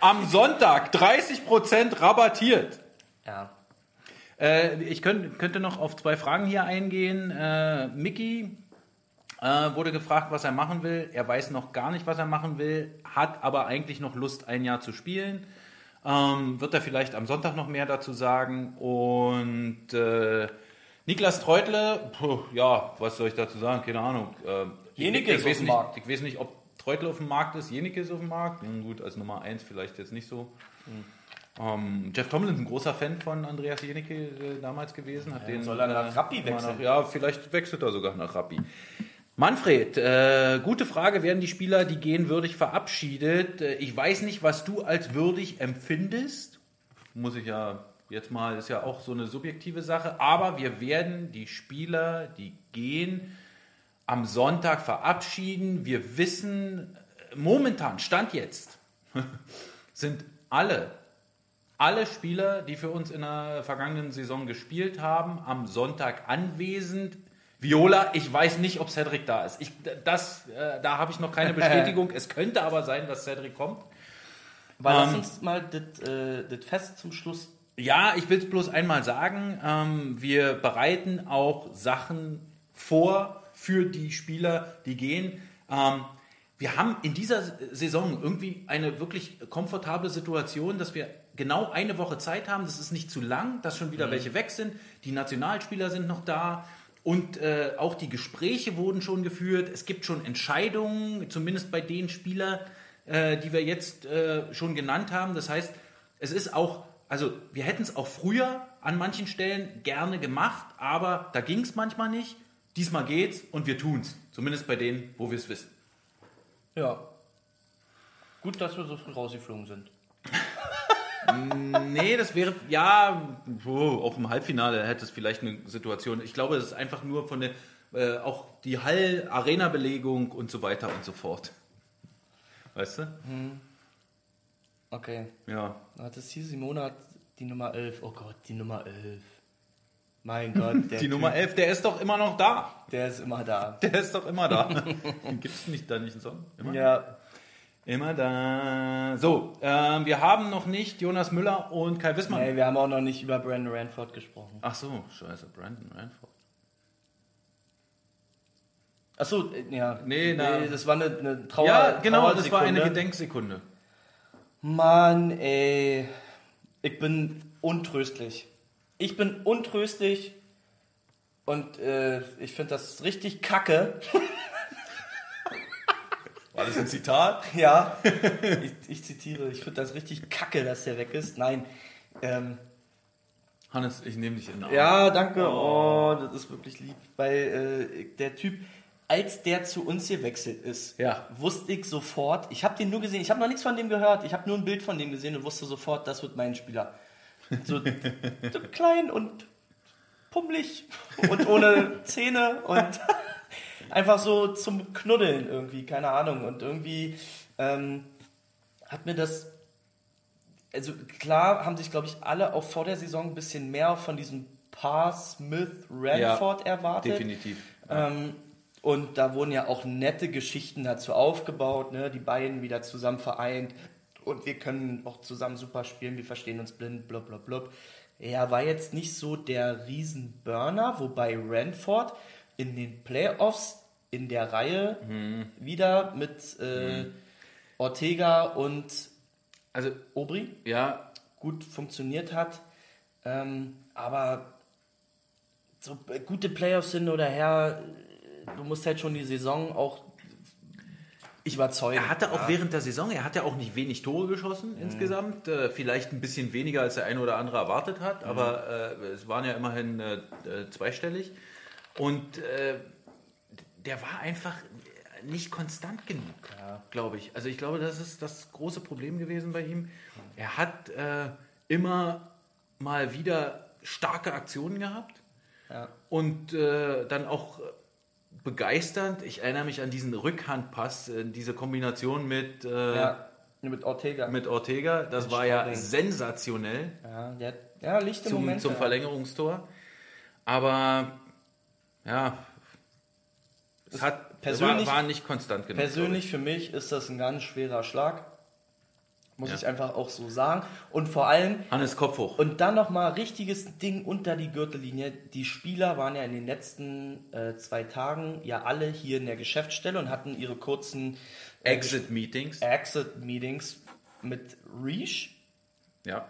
D: Am Sonntag 30% rabattiert.
E: Ja.
D: Äh, ich könnt, könnte noch auf zwei Fragen hier eingehen. Äh, Mickey äh, wurde gefragt, was er machen will. Er weiß noch gar nicht, was er machen will, hat aber eigentlich noch Lust, ein Jahr zu spielen. Ähm, wird er vielleicht am Sonntag noch mehr dazu sagen. Und äh, Niklas Treutle, puh, ja, was soll ich dazu sagen? Keine Ahnung. Äh,
E: Jenike
D: ich,
E: ist auf dem
D: nicht,
E: Markt.
D: ich weiß nicht, ob Treutle auf dem Markt ist. Jenike ist auf dem Markt. Ja, gut, als Nummer 1 vielleicht jetzt nicht so. Ähm, Jeff Tomlin ist ein großer Fan von Andreas Jenike äh, damals gewesen. Hat den,
E: soll er nach
D: äh,
E: Rappi wechseln?
D: Nach, ja, vielleicht wechselt er sogar nach Rappi. Manfred, äh, gute Frage. Werden die Spieler, die gehen, würdig verabschiedet? Äh, ich weiß nicht, was du als würdig empfindest. Muss ich ja jetzt mal, ist ja auch so eine subjektive Sache. Aber wir werden die Spieler, die gehen, am Sonntag verabschieden. Wir wissen äh, momentan, Stand jetzt, [laughs] sind alle, alle Spieler, die für uns in der vergangenen Saison gespielt haben, am Sonntag anwesend. Viola, ich weiß nicht, ob Cedric da ist. Ich, das, äh, da habe ich noch keine [laughs] Bestätigung. es könnte aber sein, dass Cedric kommt.
E: Lass
D: Ähm,
E: uns mal das äh, Fest zum Schluss.
D: Ja, ich will es bloß einmal sagen. Ähm, wir bereiten auch Sachen vor für die Spieler, die gehen. Ähm, wir haben in dieser Saison irgendwie eine wirklich komfortable Situation, dass wir genau eine Woche Zeit haben. Das ist nicht zu lang, dass schon wieder welche weg sind. Die Nationalspieler sind noch da. Und äh, auch die Gespräche wurden schon geführt. Es gibt schon Entscheidungen, zumindest bei den Spielern, äh, die wir jetzt äh, schon genannt haben. Das heißt, es ist auch, also wir hätten es auch früher an manchen Stellen gerne gemacht, aber da ging es manchmal nicht. Diesmal geht's und wir tun's. Zumindest bei denen, wo wir es wissen.
E: Ja. Gut, dass wir so früh rausgeflogen sind. [laughs]
D: Nee, das wäre, ja, oh, auch im Halbfinale hätte es vielleicht eine Situation. Ich glaube, es ist einfach nur von der, äh, auch die Hall-Arena-Belegung und so weiter und so fort. Weißt du?
E: Okay.
D: Ja.
E: Hat es hier Simone hat die Nummer 11. Oh Gott, die Nummer 11. Mein Gott, [laughs] der
D: Die Nummer 11, der ist doch immer noch da.
E: Der ist immer da.
D: Der ist doch immer da. [laughs] Gibt es nicht da nicht einen Song? Immer,
E: Ja.
D: Immer da. So, ähm, wir haben noch nicht Jonas Müller und Kai Wissmann.
E: Nee, wir haben auch noch nicht über Brandon Ranford gesprochen.
D: Ach so, scheiße, Brandon Ranford.
E: Achso, ja.
D: Nee, na-
E: das war eine, eine Trauer.
D: ja, genau, das war eine. Gedenksekunde.
E: Mann, ey. Ich bin untröstlich. Ich bin untröstlich und äh, ich finde das richtig kacke. [laughs]
D: War das ein Zitat? [laughs]
E: Ja, ich, ich zitiere, ich finde das richtig kacke, dass der weg ist. Nein. Ähm,
D: Hannes, ich nehme dich in den Arm.
E: ja, danke. Oh, das ist wirklich lieb. Weil äh, der Typ, als der zu uns gewechselt ist,
D: Ja.
E: wusste ich sofort, ich habe den nur gesehen, ich habe noch nichts von dem gehört, ich habe nur ein Bild von dem gesehen und wusste sofort, das wird mein Spieler. So, [laughs] so klein und pummelig und ohne Zähne und [laughs] einfach so zum Knuddeln irgendwie, keine Ahnung. Und irgendwie ähm, hat mir das, also klar haben sich, glaube ich, alle auch vor der Saison ein bisschen mehr von diesem Paar Smith-Ranford erwartet.
D: Definitiv.
E: Ähm, und da wurden ja auch nette Geschichten dazu aufgebaut, ne? die beiden wieder zusammen vereint und wir können auch zusammen super spielen, wir verstehen uns blind, blub, blub, blub. Er war jetzt nicht so der Riesenburner, wobei Ranford in den Playoffs in der Reihe wieder mit äh, Ortega und
D: Also,
E: Obri
D: ja,
E: gut funktioniert hat. Ähm, aber so äh, gute Playoffs hin oder her, äh, du musst halt schon die Saison auch überzeugen.
D: er hatte auch
E: ja.
D: während der Saison, er hat ja auch nicht wenig Tore geschossen insgesamt. Äh, vielleicht ein bisschen weniger, als der eine oder andere erwartet hat, aber äh, es waren ja immerhin äh, zweistellig. Und äh, der war einfach nicht konstant genug, glaube ich. Also ich glaube, das ist das große Problem gewesen bei ihm. Er hat äh, immer mal wieder starke Aktionen gehabt
E: Ja.
D: und äh, dann auch begeisternd. Ich erinnere mich an diesen Rückhandpass, äh, diese Kombination mit, äh,
E: Ja, mit Ortega.
D: mit Ortega. Das
E: Mit
D: war ja sensationell
E: ja, der, ja, lichte
D: zum,
E: Momente.
D: zum Verlängerungstor. Aber ja, es hat
E: persönlich-
D: war, war nicht konstant genug.
E: Persönlich für mich ist das ein ganz schwerer Schlag. Muss
D: Ja.
E: ich einfach auch so sagen. Und vor allem.
D: Hannes Kopf hoch.
E: Und dann nochmal richtiges Ding unter die Gürtellinie. Die Spieler waren ja in den letzten äh, zwei Tagen ja alle hier in der Geschäftsstelle und hatten ihre kurzen äh,
D: Exit Meetings.
E: Exit-Meetings mit Reach.
D: Ja.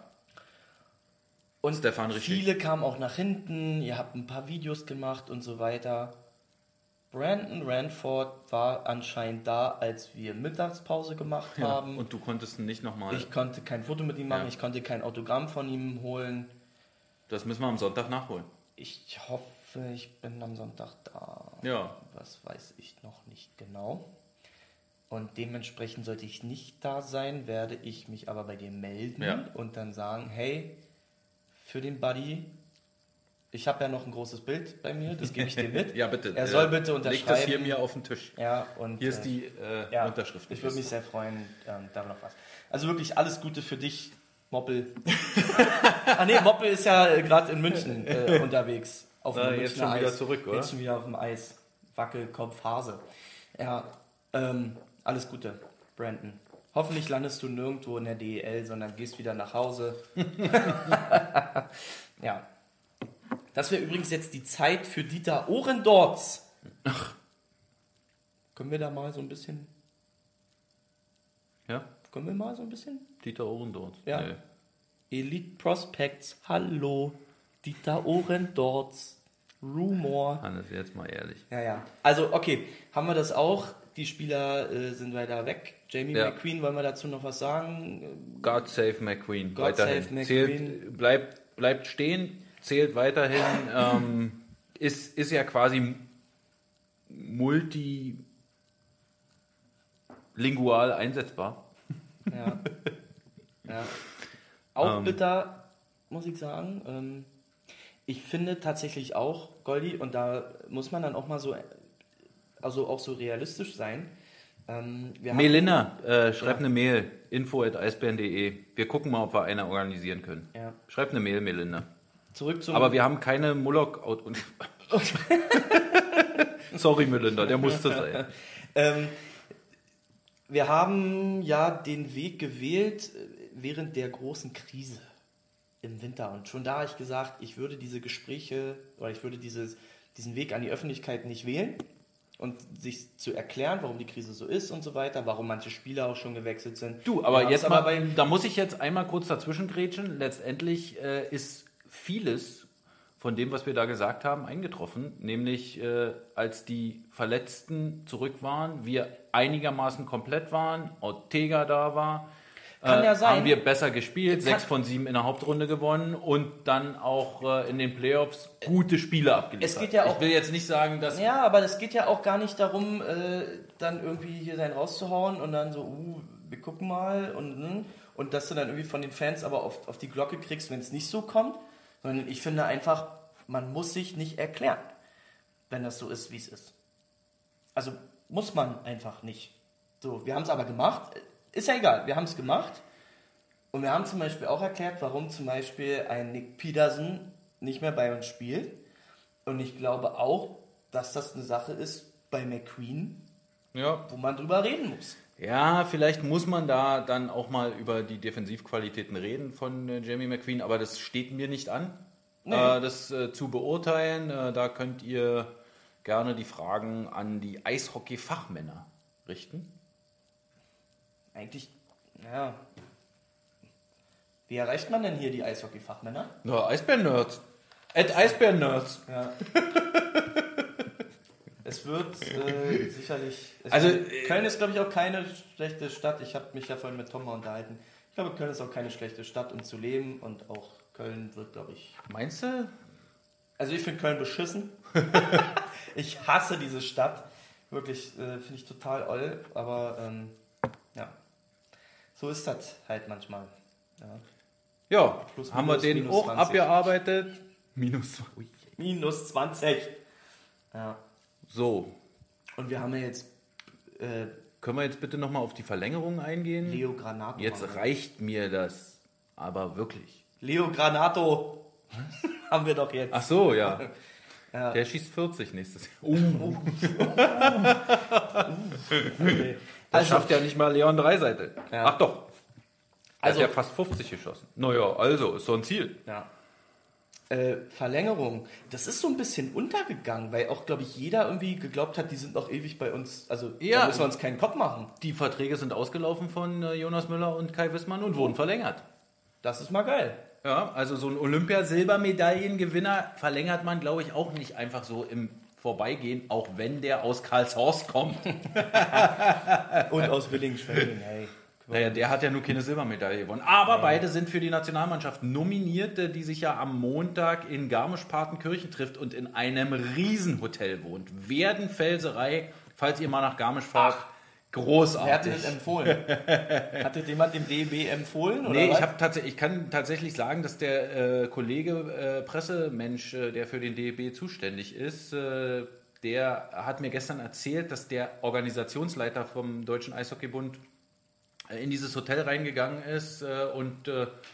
E: Und
D: Stefan
E: viele kamen auch nach hinten, ihr habt ein paar Videos gemacht und so weiter. Brandon Ranford war anscheinend da, als wir Mittagspause gemacht
D: ja.
E: haben.
D: Und du konntest nicht nochmal.
E: ich konnte kein Foto mit ihm machen,
D: Ja.
E: ich konnte kein Autogramm von ihm holen.
D: Das müssen wir am Sonntag nachholen.
E: Ich hoffe, ich bin am Sonntag da.
D: Ja.
E: Was weiß ich noch nicht genau. Und dementsprechend sollte ich nicht da sein, werde ich mich aber bei dir melden
D: Ja.
E: und dann sagen, hey, für den Buddy Ich habe ja noch ein großes Bild bei mir, das gebe ich dir mit. [laughs]
D: Ja, bitte.
E: Er
D: äh,
E: soll bitte
D: Leg
E: unterschreiben.
D: das hier mir auf den Tisch.
E: Ja, und
D: Hier ist
E: äh,
D: die äh,
E: ja,
D: Unterschrift.
E: Ich würde mich sehr freuen, ähm, da noch was. Also wirklich alles Gute für dich, Moppel. [laughs] ah nee, Moppel ist ja äh, gerade in München äh, [laughs] unterwegs. Auf dem
D: jetzt
E: Münchner
D: schon wieder
E: Eis.
D: zurück, oder?
E: Jetzt schon wieder auf dem Eis. Wackelkopf, Hase. Ja, ähm, alles Gute, Brandon. Hoffentlich landest du nirgendwo in der DEL, sondern gehst wieder nach Hause. [laughs] ja. Das wäre übrigens jetzt die Zeit für Dieter Ohrendorz. Können wir da mal so ein bisschen,
D: Ja,
E: können wir mal so ein bisschen?
D: Dieter Ohrendorf.
E: Ja. Elite Prospects, hallo. Dieter Ohrendorz. Rumor.
D: Hannes, jetzt mal ehrlich.
E: Ja, ja. Also, okay, haben wir das auch. Die Spieler äh, sind weiter weg. Jamie
D: Ja.
E: McQueen, wollen wir dazu noch was sagen?
D: God save McQueen.
E: God
D: weiterhin.
E: save McQueen.
D: Zählt, bleibt, bleibt stehen, zählt weiterhin. ähm, ist, ist ja quasi multilingual einsetzbar.
E: Ja. ja. Auch
D: Ähm.
E: bitter, muss ich sagen. Ähm, ich finde tatsächlich auch, Goldi, und da muss man dann auch mal so, also auch so realistisch sein. Ähm, wir haben-
D: Melina, äh, schreib
E: Ja.
D: eine Mail. info at eisbären.de. Wir gucken mal, ob wir eine organisieren können.
E: Ja.
D: Schreib eine Mail, Melinda.
E: Zurück zum.
D: Aber wir haben keine Moloch. Und [laughs] Sorry, Melinda, der musste sein. [laughs]
E: Ähm, wir haben ja den Weg gewählt äh, während der großen Krise im Winter. Und schon da habe ich gesagt, ich würde diese Gespräche oder ich würde dieses, diesen Weg an die Öffentlichkeit nicht wählen und sich zu erklären, warum die Krise so ist und so weiter, warum manche Spieler auch schon gewechselt sind.
D: Du, aber jetzt
E: haben's
D: mal, da muss ich jetzt einmal kurz dazwischen grätschen. Letztendlich äh, ist vieles von dem, was wir da gesagt haben, eingetroffen. Nämlich, äh, als die Verletzten zurück waren, wir einigermaßen komplett waren, Ortega da war,
E: Kann
D: äh,
E: ja sein.
D: haben wir besser gespielt, sechs von sieben in der Hauptrunde gewonnen und dann auch äh, in den Playoffs gute Spiele abgeliefert.
E: Es geht ja auch-
D: ich will jetzt nicht sagen, dass
E: Ja, aber es geht ja auch gar nicht darum, äh, dann irgendwie hier sein rauszuhauen und dann so, uh, wir gucken mal und, hm, und dass du dann irgendwie von den Fans aber auf, auf die Glocke kriegst, wenn es nicht so kommt, sondern ich finde einfach, man muss sich nicht erklären, wenn das so ist, wie es ist. Also muss man einfach nicht. So, wir haben es aber gemacht, ist ja egal, wir haben es gemacht und wir haben zum Beispiel auch erklärt, warum zum Beispiel ein Nick Peterson nicht mehr bei uns spielt. Und ich glaube auch, dass das eine Sache ist bei McQueen,
D: ja,
E: wo man drüber reden muss.
D: Ja, vielleicht muss man da dann auch mal über die Defensivqualitäten reden von äh, Jamie McQueen, aber das steht mir nicht an,
E: Nee.
D: äh, das äh, zu beurteilen. Da könnt ihr gerne die Fragen an die Eishockey-Fachmänner richten.
E: Eigentlich, ja. Wie erreicht man denn hier die Eishockey-Fachmänner?
D: Na, Eisbären-Nerds. At Eisbären-Nerds.
E: Ja. [laughs] es wird äh, sicherlich. Es
D: Also,
E: wird-
D: äh,
E: Köln ist, glaube ich, auch keine schlechte Stadt. Ich habe mich ja vorhin mit Tom mal unterhalten. Ich glaube, Köln ist auch keine schlechte Stadt, um zu leben. Und auch Köln wird, glaube ich.
D: Meinst du?
E: Also, ich finde Köln beschissen. [laughs] ich hasse diese Stadt. Wirklich, äh, finde ich total oll. Aber, ähm. So ist das halt manchmal. Ja.
D: Ja,
E: Plus,
D: haben wir den auch
E: 20.
D: abgearbeitet. Minus.
E: Minus 20. Ja.
D: So,
E: Und wir haben ja jetzt äh,
D: können wir jetzt bitte nochmal auf die Verlängerung eingehen?
E: Leo Granato.
D: Jetzt
E: wir.
D: reicht mir das, aber wirklich.
E: Leo Granato haben wir doch jetzt.
D: Ach so, ja.
E: Ja.
D: Der schießt 40 nächstes Jahr. Uh,
E: Okay.
D: Das
E: Also,
D: schafft ja nicht mal Leon Dreiseite.
E: Ja.
D: Ach doch.
E: Also-
D: Also, hat ja fast 50 geschossen. Naja, also, ist so ein Ziel.
E: ja. Äh, Verlängerung, das ist so ein bisschen untergegangen, weil auch, glaube ich, jeder irgendwie geglaubt hat, die sind noch ewig bei uns. Also,
D: Ja.
E: da müssen wir uns keinen Kopf machen.
D: Die Verträge sind ausgelaufen von äh, Jonas Müller und Kai Wissmann und wurden verlängert.
E: Das ist mal geil.
D: Ja, also so ein Olympiasilbermedaillengewinner verlängert man, glaube ich, auch nicht einfach so im Vorbeigehen, auch wenn der aus Karlshorst kommt. [laughs]
E: Und aus Willingen-Schwenning, hey.
D: Naja, der hat ja nur keine Silbermedaille gewonnen. Aber beide sind für die Nationalmannschaft nominiert, äh, die sich ja am Montag in Garmisch-Partenkirchen trifft und in einem Riesenhotel wohnt. Werdenfelserei, falls ihr mal nach Garmisch fahrt,
E: Wer hat dir
D: Großartig.
E: das empfohlen? [laughs] hat dir jemand dem DEB empfohlen? Oder
D: Nee,
E: was?
D: ich, tatsächlich, ich kann tatsächlich sagen, dass der äh, Kollege, äh, Pressemensch, äh, der für den DEB zuständig ist, äh, der hat mir gestern erzählt, dass der Organisationsleiter vom Deutschen Eishockeybund äh, in dieses Hotel reingegangen ist äh, und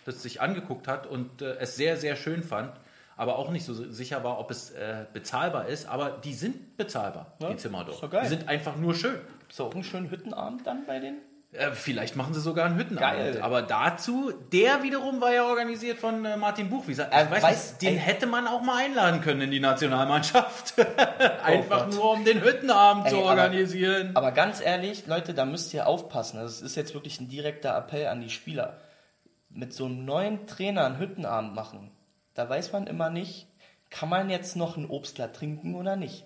D: das sich angeguckt hat und es sehr, sehr schön fand, aber auch nicht so sicher war, ob es bezahlbar ist. Aber die sind bezahlbar,
E: Ja,
D: die Zimmer dort. Die sind einfach nur schön.
E: Auch einen schönen Hüttenabend dann bei denen?
D: Äh, vielleicht machen sie sogar einen Hüttenabend.
E: Geil.
D: Aber dazu, der wiederum war ja organisiert von äh, Martin Buchwieser. Ich
E: Äh,
D: weiß
E: weiß-
D: nicht, den
E: ey.
D: hätte man auch mal einladen können in die Nationalmannschaft. [laughs] Einfach
E: Gott.
D: nur, um den Hüttenabend
E: Ey,
D: zu
E: aber-
D: organisieren.
E: Aber ganz ehrlich, Leute, da müsst ihr aufpassen. Das ist jetzt wirklich ein direkter Appell an die Spieler. Mit so einem neuen Trainer einen Hüttenabend machen, da weiß man immer nicht, kann man jetzt noch ein Obstler trinken oder nicht.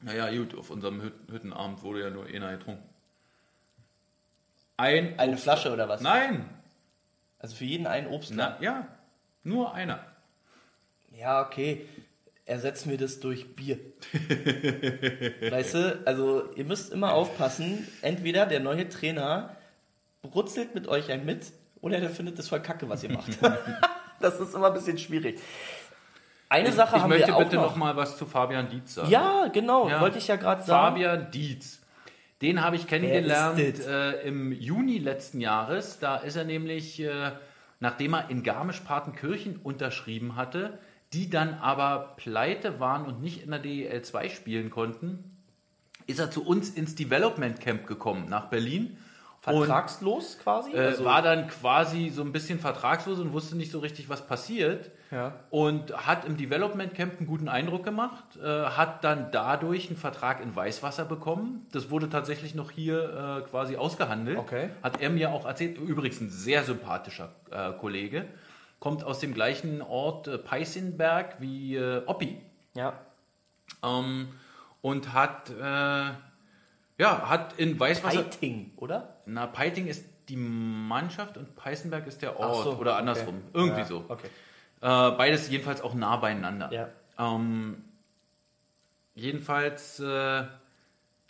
D: Naja, gut, auf unserem Hüt Hüttenabend wurde ja nur einer getrunken. Ein
E: Eine
D: Obst-
E: Flasche oder was?
D: Nein.
E: Also für jeden einen Obstler.
D: Na, ja, nur einer.
E: Ja, okay. Ersetzen wir das durch Bier. [laughs] weißt du, also ihr müsst immer aufpassen, entweder der neue Trainer brutzelt mit euch ein mit oder der findet das voll kacke, was ihr macht. [laughs] das ist immer ein bisschen schwierig. Eine Sache
D: ich
E: haben
D: möchte
E: wir auch
D: bitte
E: noch.
D: noch mal was zu Fabian Dietz sagen.
E: Ja, genau,
D: Ja.
E: wollte ich ja gerade sagen.
D: Fabian Dietz. Den habe ich kennengelernt äh, im Juni letzten Jahres. Da ist er nämlich, äh, nachdem er in Garmisch-Partenkirchen unterschrieben hatte, die dann aber pleite waren und nicht in der DEL 2 spielen konnten, ist er zu uns ins Development Camp gekommen, nach Berlin. Und
E: Vertragslos quasi?
D: äh,
E: Also-
D: war dann quasi so ein bisschen vertragslos und wusste nicht so richtig, was passiert.
E: Ja.
D: Und hat im Development Camp einen guten Eindruck gemacht, äh, hat dann dadurch einen Vertrag in Weißwasser bekommen. Das wurde tatsächlich noch hier äh, quasi ausgehandelt.
E: Okay.
D: Hat er mir auch erzählt. Übrigens ein sehr sympathischer äh, Kollege. Kommt aus dem gleichen Ort äh, Peißenberg wie äh, Oppi.
E: ja.
D: Ähm, und hat, ja, hat in Weißwasser.
E: Fighting, oder?
D: Na, Peiting ist die Mannschaft und Peißenberg ist der Ort.
E: So,
D: oder
E: okay.
D: andersrum. Irgendwie
E: Ja,
D: so.
E: Okay.
D: Äh, beides jedenfalls auch nah beieinander.
E: Ja.
D: Ähm, jedenfalls äh,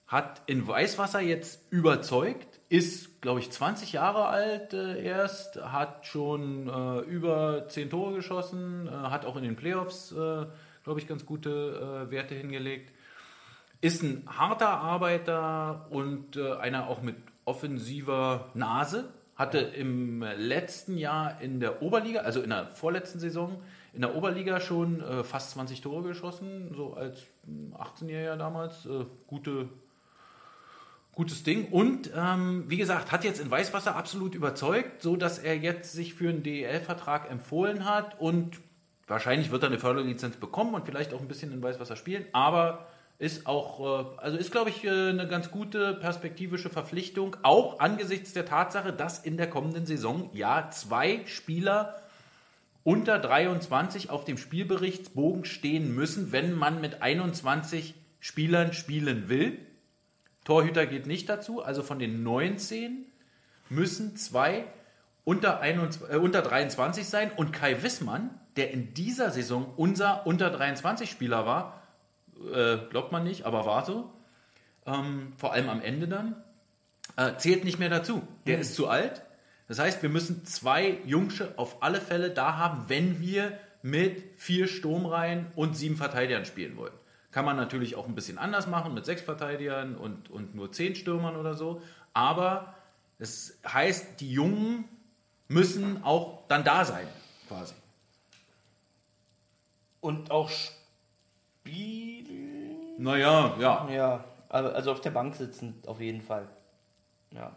D: hat in Weißwasser jetzt überzeugt, ist, glaube ich, 20 Jahre alt äh, erst, hat schon äh, über 10 Tore geschossen, äh, hat auch in den Playoffs, äh, glaube ich, ganz gute Werte hingelegt. Ist ein harter Arbeiter und äh, einer auch mit offensiver Nase. Hatte im letzten Jahr in der Oberliga, also in der vorletzten Saison, in der Oberliga schon äh, fast 20 Tore geschossen, so als hm, 18-Jähriger damals. Äh, gute, gutes Ding. Und ähm, wie gesagt, hat jetzt in Weißwasser absolut überzeugt, so dass er jetzt sich für einen DEL-Vertrag empfohlen hat und wahrscheinlich wird er eine Förderlizenz bekommen und vielleicht auch ein bisschen in Weißwasser spielen, aber ist auch, äh, also ist glaube ich äh, eine ganz gute perspektivische Verpflichtung, auch angesichts der Tatsache, dass in der kommenden Saison ja zwei Spieler unter 23 auf dem Spielberichtsbogen stehen müssen, wenn man mit 21 Spielern spielen will. Torhüter geht nicht dazu, also von den 19 müssen zwei unter, 21, äh, unter 23 sein und Kai Wissmann, der in dieser Saison unser unter 23 Spieler war, äh, glaubt man nicht, aber war so, ähm, vor allem am Ende dann, äh, zählt nicht mehr dazu. Der ist zu alt. Das heißt, wir müssen zwei Jungsche auf alle Fälle da haben, wenn wir mit vier Sturmreihen und sieben Verteidigern spielen wollen. Kann man natürlich auch ein bisschen anders machen mit sechs Verteidigern und, und nur zehn Stürmern oder so. Aber es heißt, die Jungen müssen auch dann da sein, quasi.
E: Und auch spielen.
D: Naja, ja.
E: Ja, also also auf der Bank sitzen, auf jeden Fall. Ja.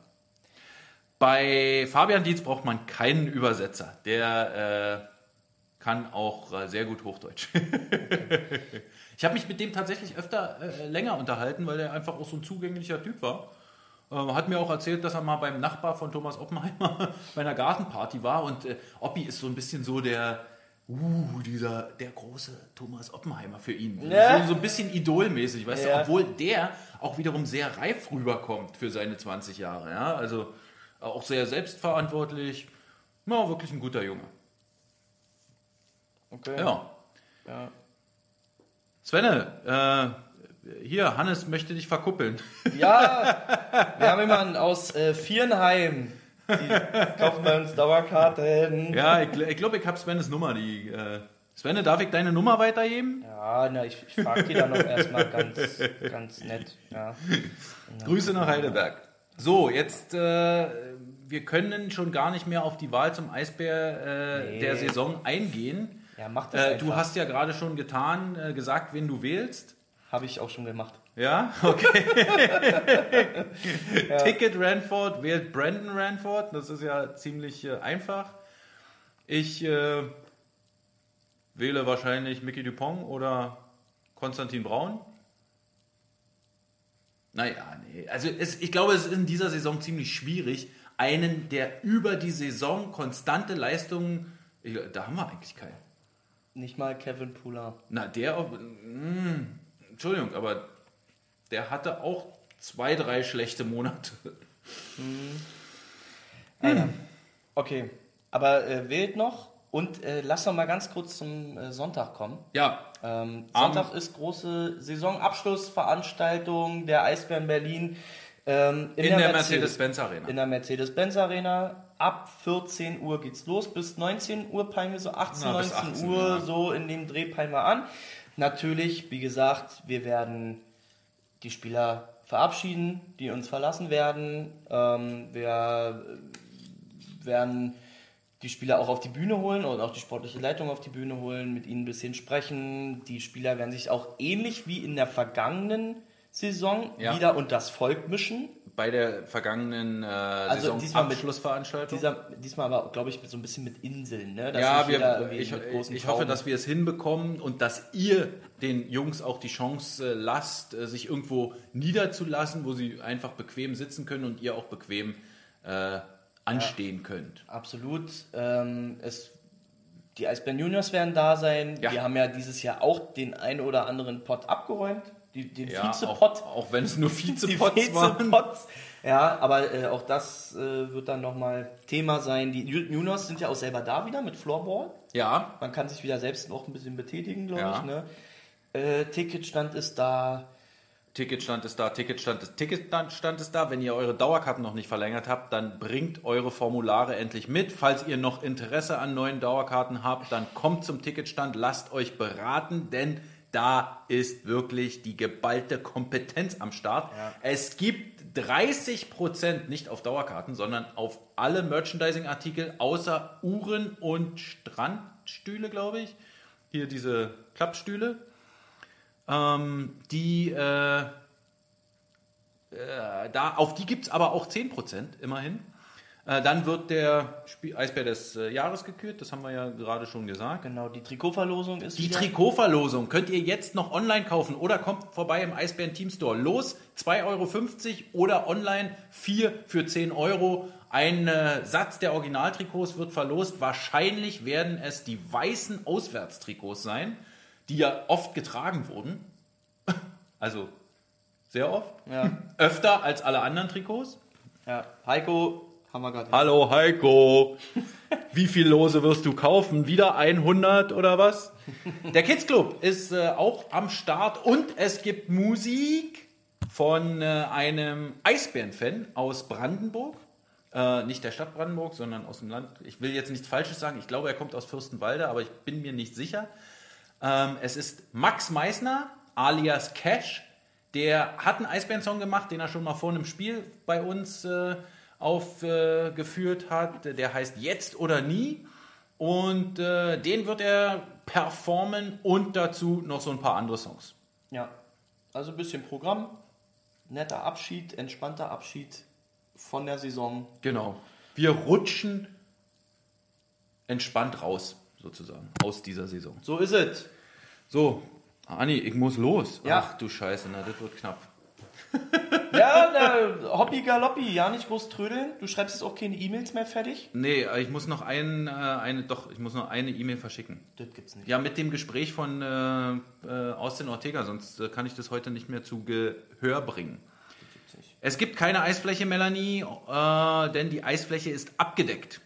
D: Bei Fabian Dietz braucht man keinen Übersetzer. Der äh, kann auch äh, sehr gut Hochdeutsch. [laughs] ich habe mich mit dem tatsächlich öfter äh, länger unterhalten, weil er einfach auch so ein zugänglicher Typ war. Ähm, hat mir auch erzählt, dass er mal beim Nachbar von Thomas Oppenheimer [laughs] bei einer Gartenparty war und äh, Oppi ist so ein bisschen so der, uh, dieser, der große Thomas Oppenheimer für ihn.
E: Ja.
D: So, so ein bisschen idolmäßig, weißt
E: Ja.
D: du, obwohl der auch wiederum sehr reif rüberkommt für seine 20 Jahre. Ja? Also auch sehr selbstverantwortlich. Ja, wirklich ein guter Junge.
E: Okay.
D: Ja.
E: Ja.
D: Svenne, äh, hier, Hannes möchte dich verkuppeln.
E: Ja, [laughs] wir haben jemanden aus äh, Vierenheim. Die kaufen bei uns Dauerkarten.
D: Ja, ich, gl- ich glaube, ich habe Svenes Nummer. Die, äh, Svenne, darf ich deine Nummer weitergeben?
E: Ja, na, ich, ich frage die dann noch erstmal ganz, ganz nett. Ja.
D: Grüße nach Heidelberg. So, jetzt, äh, wir können schon gar nicht mehr auf die Wahl zum Eisbär äh,
E: Nee.
D: der Saison eingehen.
E: Ja, mach das
D: Äh, du hast ja gerade schon getan, äh, gesagt, wen du wählst.
E: Habe ich auch schon gemacht.
D: Ja, okay. [laughs] Ticket Ranford wählt Brandon Ranford. Das ist ja ziemlich äh, einfach. Ich äh, wähle wahrscheinlich Mickey Dupont oder Konstantin Braun. Naja, nee. Also es, ich glaube, es ist in dieser Saison ziemlich schwierig, einen, der über die Saison konstante Leistungen. Ich, da haben wir eigentlich keinen.
E: Nicht mal Kevin Pula.
D: Na, der, auf- mm, Entschuldigung, aber der hatte auch zwei, drei schlechte Monate.
E: Okay, aber äh, wählt noch und äh, lass doch mal ganz kurz zum äh, Sonntag kommen.
D: Ja,
E: Ähm, Sonntag ist große Saisonabschlussveranstaltung der Eisbären Berlin. Ähm,
D: in, der Mercedes-Benz Arena.
E: In der Mercedes-Benz Arena. Ab 14 Uhr geht's los. Bis 19 Uhr peilen wir so 18,
D: Na, bis
E: 19
D: 18,
E: Uhr
D: ja.
E: so in dem Dreh peilen wir an. Natürlich, wie gesagt, wir werden die Spieler verabschieden, die uns verlassen werden. Ähm, wir werden die Spieler auch auf die Bühne holen und auch die sportliche Leitung auf die Bühne holen, mit ihnen ein bisschen sprechen. Die Spieler werden sich auch ähnlich wie in der vergangenen Saison
D: Ja.
E: wieder und das Volk mischen.
D: Bei der vergangenen äh,
E: Also diesmal mit-
D: Saisonabschlussveranstaltung.
E: Dieser, diesmal aber, glaube ich, so ein bisschen mit Inseln. Ne? Dass
D: ja, wir, ich, ich hoffe, dass wir es hinbekommen und dass ihr den Jungs auch die Chance äh, lasst, äh, sich irgendwo niederzulassen, wo sie einfach bequem sitzen können und ihr auch bequem äh, anstehen könnt.
E: Absolut. Ähm, es, die Eisbären Juniors werden da sein.
D: Ja.
E: Wir haben ja dieses Jahr auch den einen oder anderen Pot abgeräumt. Die, den
D: Ja,
E: Vizepot.
D: auch, auch wenn es nur [laughs] Vizepots waren.
E: Vizepots. Ja, aber äh, auch das äh, wird dann nochmal Thema sein. Die Ju- Juniors sind ja auch selber da wieder mit Floorball.
D: Ja,
E: Man kann sich wieder selbst noch ein bisschen betätigen, glaube
D: Ja.
E: ich. Ne? Äh, Ticketstand ist da.
D: Ticketstand ist da, Ticketstand ist, Ticketstand ist da. Wenn ihr eure Dauerkarten noch nicht verlängert habt, dann bringt eure Formulare endlich mit. Falls ihr noch Interesse an neuen Dauerkarten habt, dann kommt zum Ticketstand, lasst euch beraten, denn da ist wirklich die geballte Kompetenz am Start. Es gibt 30% nicht auf Dauerkarten, sondern auf alle Merchandising-Artikel außer Uhren und Strandstühle, glaube ich. Hier diese Klappstühle. Ähm, die, äh, äh, da, auf die gibt es aber auch 10% immerhin. Äh, dann wird der Spiel Eisbär des äh, Jahres gekürt, das haben wir ja gerade schon gesagt.
E: Genau, die Trikotverlosung ist
D: Die
E: wieder.
D: Trikotverlosung könnt ihr jetzt noch online kaufen oder kommt vorbei im Eisbären Team Store. Los, 2,50 Euro oder online 4 für 10 Euro. Ein äh, Satz der Originaltrikots wird verlost. Wahrscheinlich werden es die weißen Auswärtstrikots sein, die ja oft getragen wurden. [laughs] Also sehr oft.
E: Ja,
D: Öfter als alle anderen Trikots.
E: ja. Heiko, haben wir gerade.
D: Hallo Heiko, [laughs] wie viel Lose wirst du kaufen? Wieder 100 oder was? Der Kids Club ist äh, auch am Start und es gibt Musik von äh, einem Eisbären-Fan aus Brandenburg. Äh, nicht der Stadt Brandenburg, sondern aus dem Land. Ich will jetzt nichts Falsches sagen. Ich glaube, er kommt aus Fürstenwalde, aber ich bin mir nicht sicher. Ähm, es ist Max Meissner, alias Cash. Der hat einen Eisbären-Song gemacht, den er schon mal vor einem Spiel bei uns äh, aufgeführt hat. Der heißt Jetzt oder Nie. Und äh, den wird er performen und dazu noch so ein paar andere Songs.
E: Ja, also ein bisschen Programm, netter Abschied, entspannter Abschied von der Saison.
D: Genau. Wir rutschen entspannt raus, sozusagen, aus dieser Saison.
E: So ist es.
D: So, Anni, ich muss los.
E: Ja.
D: Ach du Scheiße, na, das wird knapp. [laughs]
E: Ja, na, Hoppi Galoppi, ja nicht groß trödeln. Du schreibst jetzt auch keine E-Mails mehr fertig.
D: Nee, ich muss noch ein, äh, eine, doch, ich muss noch eine E-Mail verschicken.
E: Das gibt's nicht.
D: Ja, mit dem Gespräch von äh, äh, Austin Ortega, sonst äh, kann ich das heute nicht mehr zu Gehör bringen.
E: gibt's nicht.
D: Es gibt keine Eisfläche, Melanie, äh, denn die Eisfläche ist abgedeckt.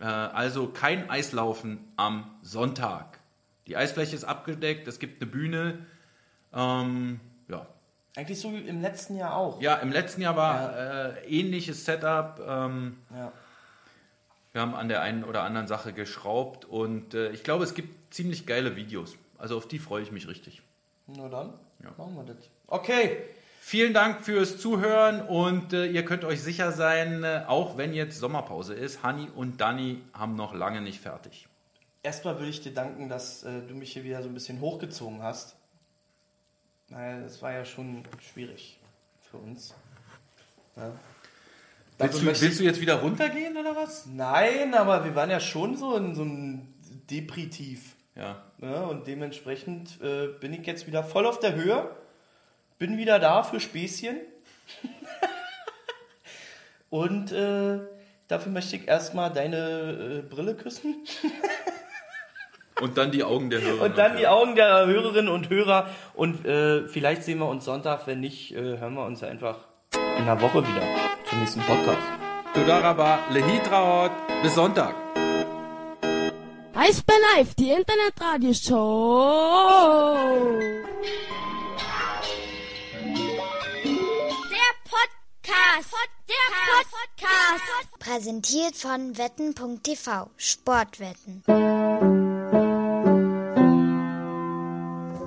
D: Äh, also kein Eislaufen am Sonntag. Die Eisfläche ist abgedeckt, es gibt eine Bühne. Ähm.
E: Eigentlich so wie im letzten Jahr auch.
D: Ja, im letzten Jahr war äh, ähnliches Setup. Ähm,
E: Ja.
D: wir haben an der einen oder anderen Sache geschraubt und äh, ich glaube, es gibt ziemlich geile Videos. Also auf die freue ich mich richtig.
E: Na dann,
D: Ja.
E: machen wir das. Okay.
D: Vielen Dank fürs Zuhören und äh, ihr könnt euch sicher sein, äh, auch wenn jetzt Sommerpause ist, Hanni und Danny haben noch lange nicht fertig.
E: Erstmal würde ich dir danken, dass äh, du mich hier wieder so ein bisschen hochgezogen hast. Weil das war ja schon schwierig für uns. Ja.
D: Willst
E: Dafür
D: du, willst du jetzt wieder runtergehen oder was?
E: Nein, aber wir waren ja schon so in so einem Depritiv.
D: Ja.
E: Ja, und dementsprechend äh, bin ich jetzt wieder voll auf der Höhe. Bin wieder da für Späßchen. [laughs] und äh, dafür möchte ich erstmal deine äh, Brille küssen. [laughs]
D: Und dann die Augen der Hörer.
E: Und dann die Augen der Hörerinnen und Hörer. Und äh, vielleicht sehen wir uns Sonntag. Wenn nicht, äh, hören wir uns einfach in einer Woche wieder zum nächsten Podcast.
D: Todaraba, Lehitraot, bis Sonntag.
A: Eisbär Live, die Internetradioshow.
B: Der Podcast. Der Podcast.
C: Präsentiert von wetten.tv Sportwetten.